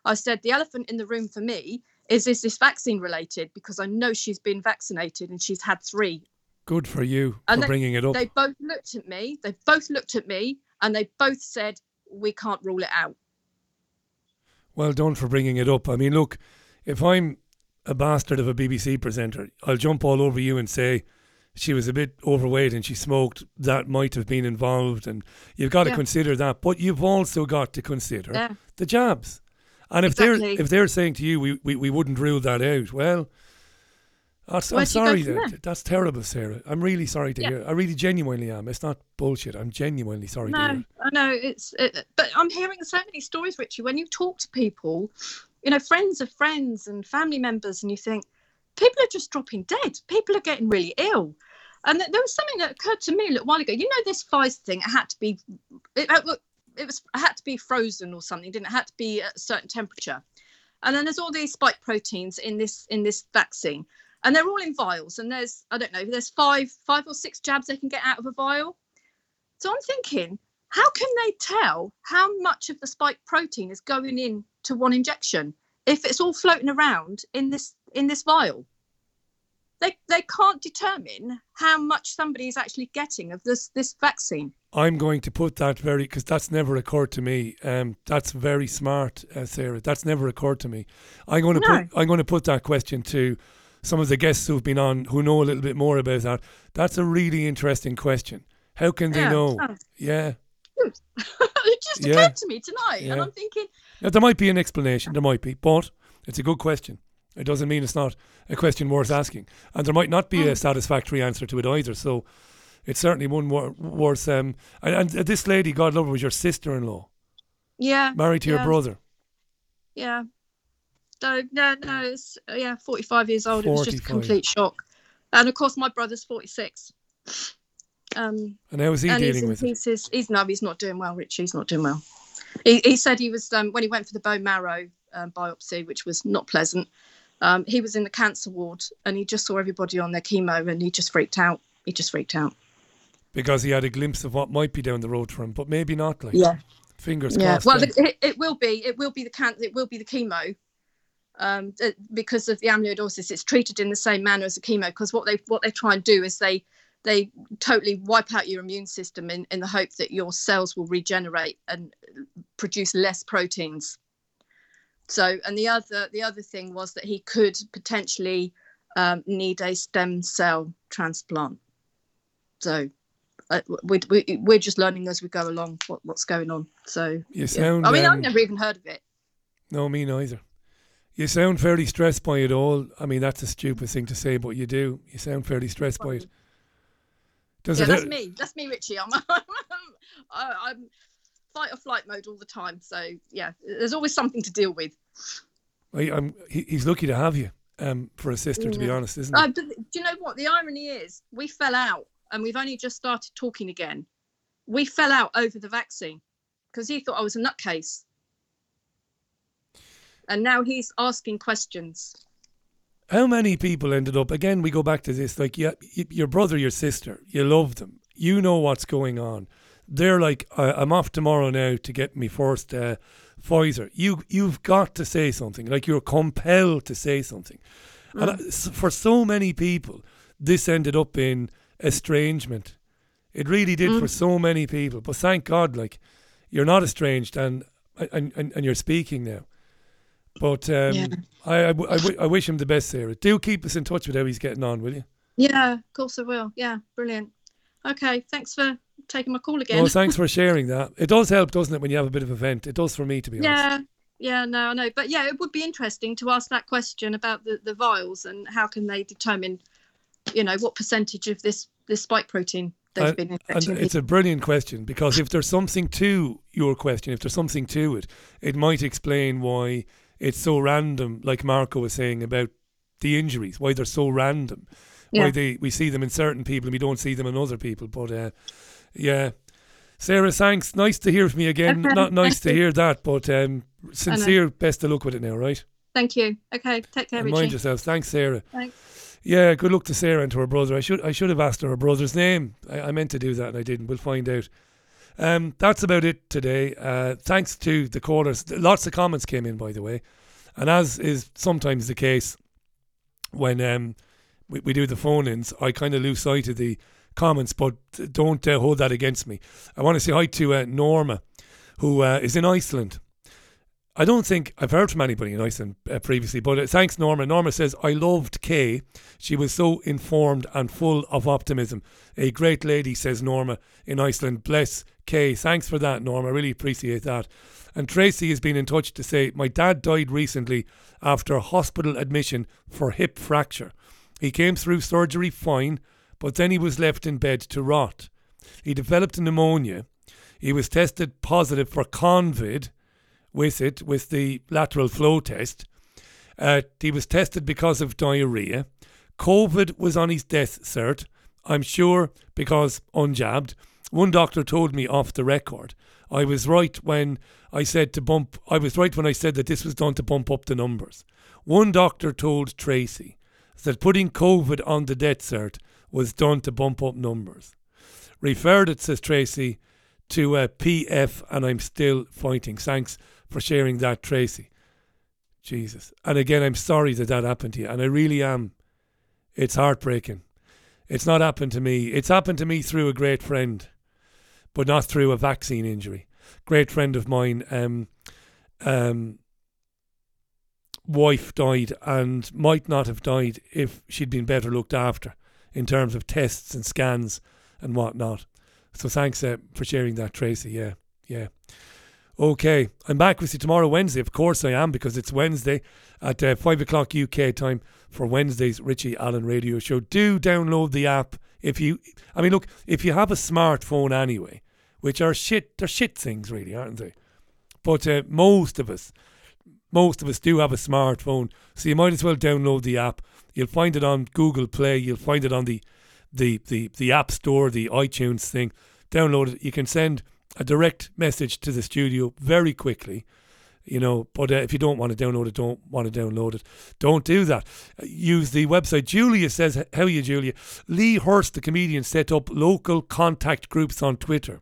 I said the elephant in the room for me is is this vaccine related because I know she's been vaccinated and she's had three. Good for you and for they, bringing it up. They both looked at me. They both looked at me, and they both said we can't rule it out. Well done for bringing it up. I mean, look, if I'm a bastard of a BBC presenter, I'll jump all over you and say she was a bit overweight and she smoked. That might have been involved, and you've got to consider that. But you've also got to consider yeah. the jabs. And if exactly. they're if they're saying to you, we, we, we wouldn't rule that out, well, I'm sorry. That, that's terrible, Sarah. I'm really sorry to yeah. hear. I really genuinely am. It's not bullshit. I'm genuinely sorry no, to hear. I know it's, it, but I'm hearing so many stories, Richie. When you talk to people, you know, friends of friends and family members, and you think people are just dropping dead. People are getting really ill. And th- there was something that occurred to me a little while ago. You know, this Pfizer thing, it had to be, it, uh, it was it had to be frozen or something, didn't it? it? had to be at a certain temperature. And then there's all these spike proteins in this in this vaccine, and they're all in vials. And there's I don't know, there's five five or six jabs they can get out of a vial. So I'm thinking, how can they tell how much of the spike protein is going in to one injection if it's all floating around in this in this vial? They, they can't determine how much somebody is actually getting of this this vaccine. I'm going to put that very because that's never occurred to me. Um, that's very smart, uh, Sarah. That's never occurred to me. I'm going to No. put I'm going to put that question to some of the guests who've been on who know a little bit more about that. That's a really interesting question. How can they Yeah, know? sounds- Yeah, it just Yeah. occurred to me tonight, and I'm thinking, Now, there might be an explanation. There might be, but it's a good question. It doesn't mean it's not a question worth asking, and there might not be a satisfactory answer to it either. So, it's certainly one wor- worth. Um, and, and this lady, God love her, was your sister-in-law, yeah, married to yeah, your brother. Yeah. No, no, no. It's yeah, 45 years old. It was just a complete shock. And of course, my brother's 46. Um, And how is he dealing he's, with it? he's, he's, he's no, he's not doing well, Richie. He's not doing well. He, he said he was um, when he went for the bone marrow um, biopsy, which was not pleasant. Um, he was in the cancer ward, and he just saw everybody on their chemo, and he just freaked out. He just freaked out. because he had a glimpse of what might be down the road for him, but maybe not. Like, Yeah. fingers yeah crossed. well it, it will be it will be the can it will be the chemo um because of the amyloidosis it's treated in the same manner as the chemo because what they what they try and do is they they totally wipe out your immune system in, in the hope that your cells will regenerate and produce less proteins so and the other the other thing was that he could potentially um, need a stem cell transplant so uh, we, we, we're just learning as we go along what, what's going on. So, You yeah. sound, I mean, I've um, never even heard of it. no, me neither. You sound fairly stressed by it all. I mean, that's a stupid thing to say, but you do. You sound fairly stressed by it. Does yeah, it? that's me. That's me, Richie. I'm, I- I'm fight or flight mode all the time. So, yeah, there's always something to deal with. I, I'm. He, he's lucky to have you. Um, for a sister, to be honest, isn't he? Uh, do you know what? The irony is, we fell out and we've only just started talking again. We fell out over the vaccine because he thought I was a nutcase. And now he's asking questions. How many people ended up? Again, we go back to this. Like, yeah, your brother, your sister, you love them. You know what's going on. They're like, I'm off tomorrow now to get me first uh, Pfizer. You, you've got to say something. Like you're compelled to say something. And for so many people, this ended up in estrangement. It really did for Mm. so many people. But thank God, like, you're not estranged, and and and, and you're speaking now. But um, Yeah. I, I, w- I w- I wish him the best, Sarah. Do keep us in touch with how he's getting on, will you? Yeah, of course I will. Yeah, brilliant. Okay, thanks for taking my call again. Well, thanks for sharing that. It does help, doesn't it, when you have a bit of a vent? It does for me, to be honest. yeah, yeah, no, I know. But yeah, it would be interesting to ask that question about the, the vials and how can they determine, you know, what percentage of this this spike protein they've been and it's a brilliant question because if there's something to your question, if there's something to it, it might explain why it's so random, like Marco was saying about the injuries, why they're so random, Yeah. why they we see them in certain people and we don't see them in other people. But uh, yeah, Sarah, thanks. Nice to hear from you again. Okay, Not nice to you. hear that, but um, sincere best of luck with it now, right? Thank you. Okay, take care, And Richie. mind yourself. Thanks, Sarah. Thanks. Yeah, good luck to Sarah and to her brother. I should I should have asked her her brother's name. I, I meant to do that and I didn't. We'll find out. Um, that's about it today. Uh, thanks to the callers. Lots of comments came in, by the way, and as is sometimes the case when um, we, we do the phone-ins, I kind of lose sight of the comments. But don't uh, hold that against me. I want to say hi to uh, Norma, who uh, is in Iceland. I don't think I've heard from anybody in Iceland uh, previously, but uh, thanks, Norma. Norma says, I loved Kay. She was so informed and full of optimism. A great lady, says Norma in Iceland. Bless Kay. Thanks for that, Norma. I really appreciate that. And Tracy has been in touch to say, My dad died recently after hospital admission for hip fracture. He came through surgery fine, but then he was left in bed to rot. He developed pneumonia. He was tested positive for COVID with it, with the lateral flow test. Uh, he was tested because of diarrhea. COVID was on his death cert. I'm sure because unjabbed. One doctor told me off the record I was right when I said to bump. I was right when I said that this was done to bump up the numbers. One doctor told Tracy that putting COVID on the death cert was done to bump up numbers. Referred it, says Tracy, to a PF, and I'm still fighting. Thanks for sharing that, Tracy. Jesus. And again, I'm sorry that that happened to you, and I really am. It's heartbreaking. It's not happened to me. It's happened to me through a great friend, but not through a vaccine injury. Great friend of mine, um, um, wife died and might not have died if she'd been better looked after in terms of tests and scans and whatnot. So thanks uh, for sharing that, Tracy. Yeah, yeah. Okay, I'm back with you tomorrow, Wednesday. Of course, I am because it's Wednesday at uh, 5 o'clock UK time for Wednesday's Richie Allen radio show. Do download the app if you, I mean, look, if you have a smartphone anyway, which are shit, they're shit things, really, aren't they? But uh, most of us, most of us do have a smartphone, so you might as well download the app. You'll find it on Google Play. You'll find it on the the the, the App Store, the iTunes thing. Download it. You can send a direct message to the studio very quickly. You know, but uh, if you don't want to download it, don't want to download it, don't do that. Uh, use the website. Julia says, How are you, Julia? Lee Hurst, the comedian, set up local contact groups on Twitter.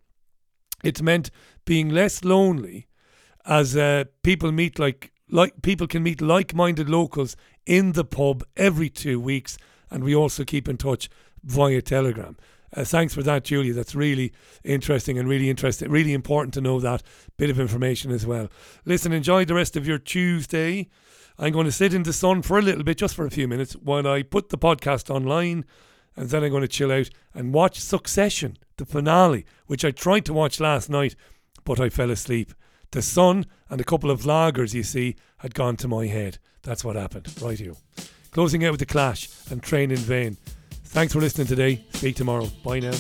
It's meant being less lonely as uh, people meet like like people can meet like-minded locals in the pub every two weeks, and we also keep in touch via Telegram. Uh, thanks for that, Julia. That's really interesting and really interesting, really important to know that bit of information as well. Listen, enjoy the rest of your Tuesday. I'm going to sit in the sun for a little bit, just for a few minutes, while I put the podcast online, and then I'm going to chill out and watch Succession, the finale, which I tried to watch last night, but I fell asleep. The sun and a couple of vloggers, you see, had gone to my head. That's what happened. Right here. Closing out with the Clash and Train in Vain. Thanks for listening today. Speak tomorrow. Bye now.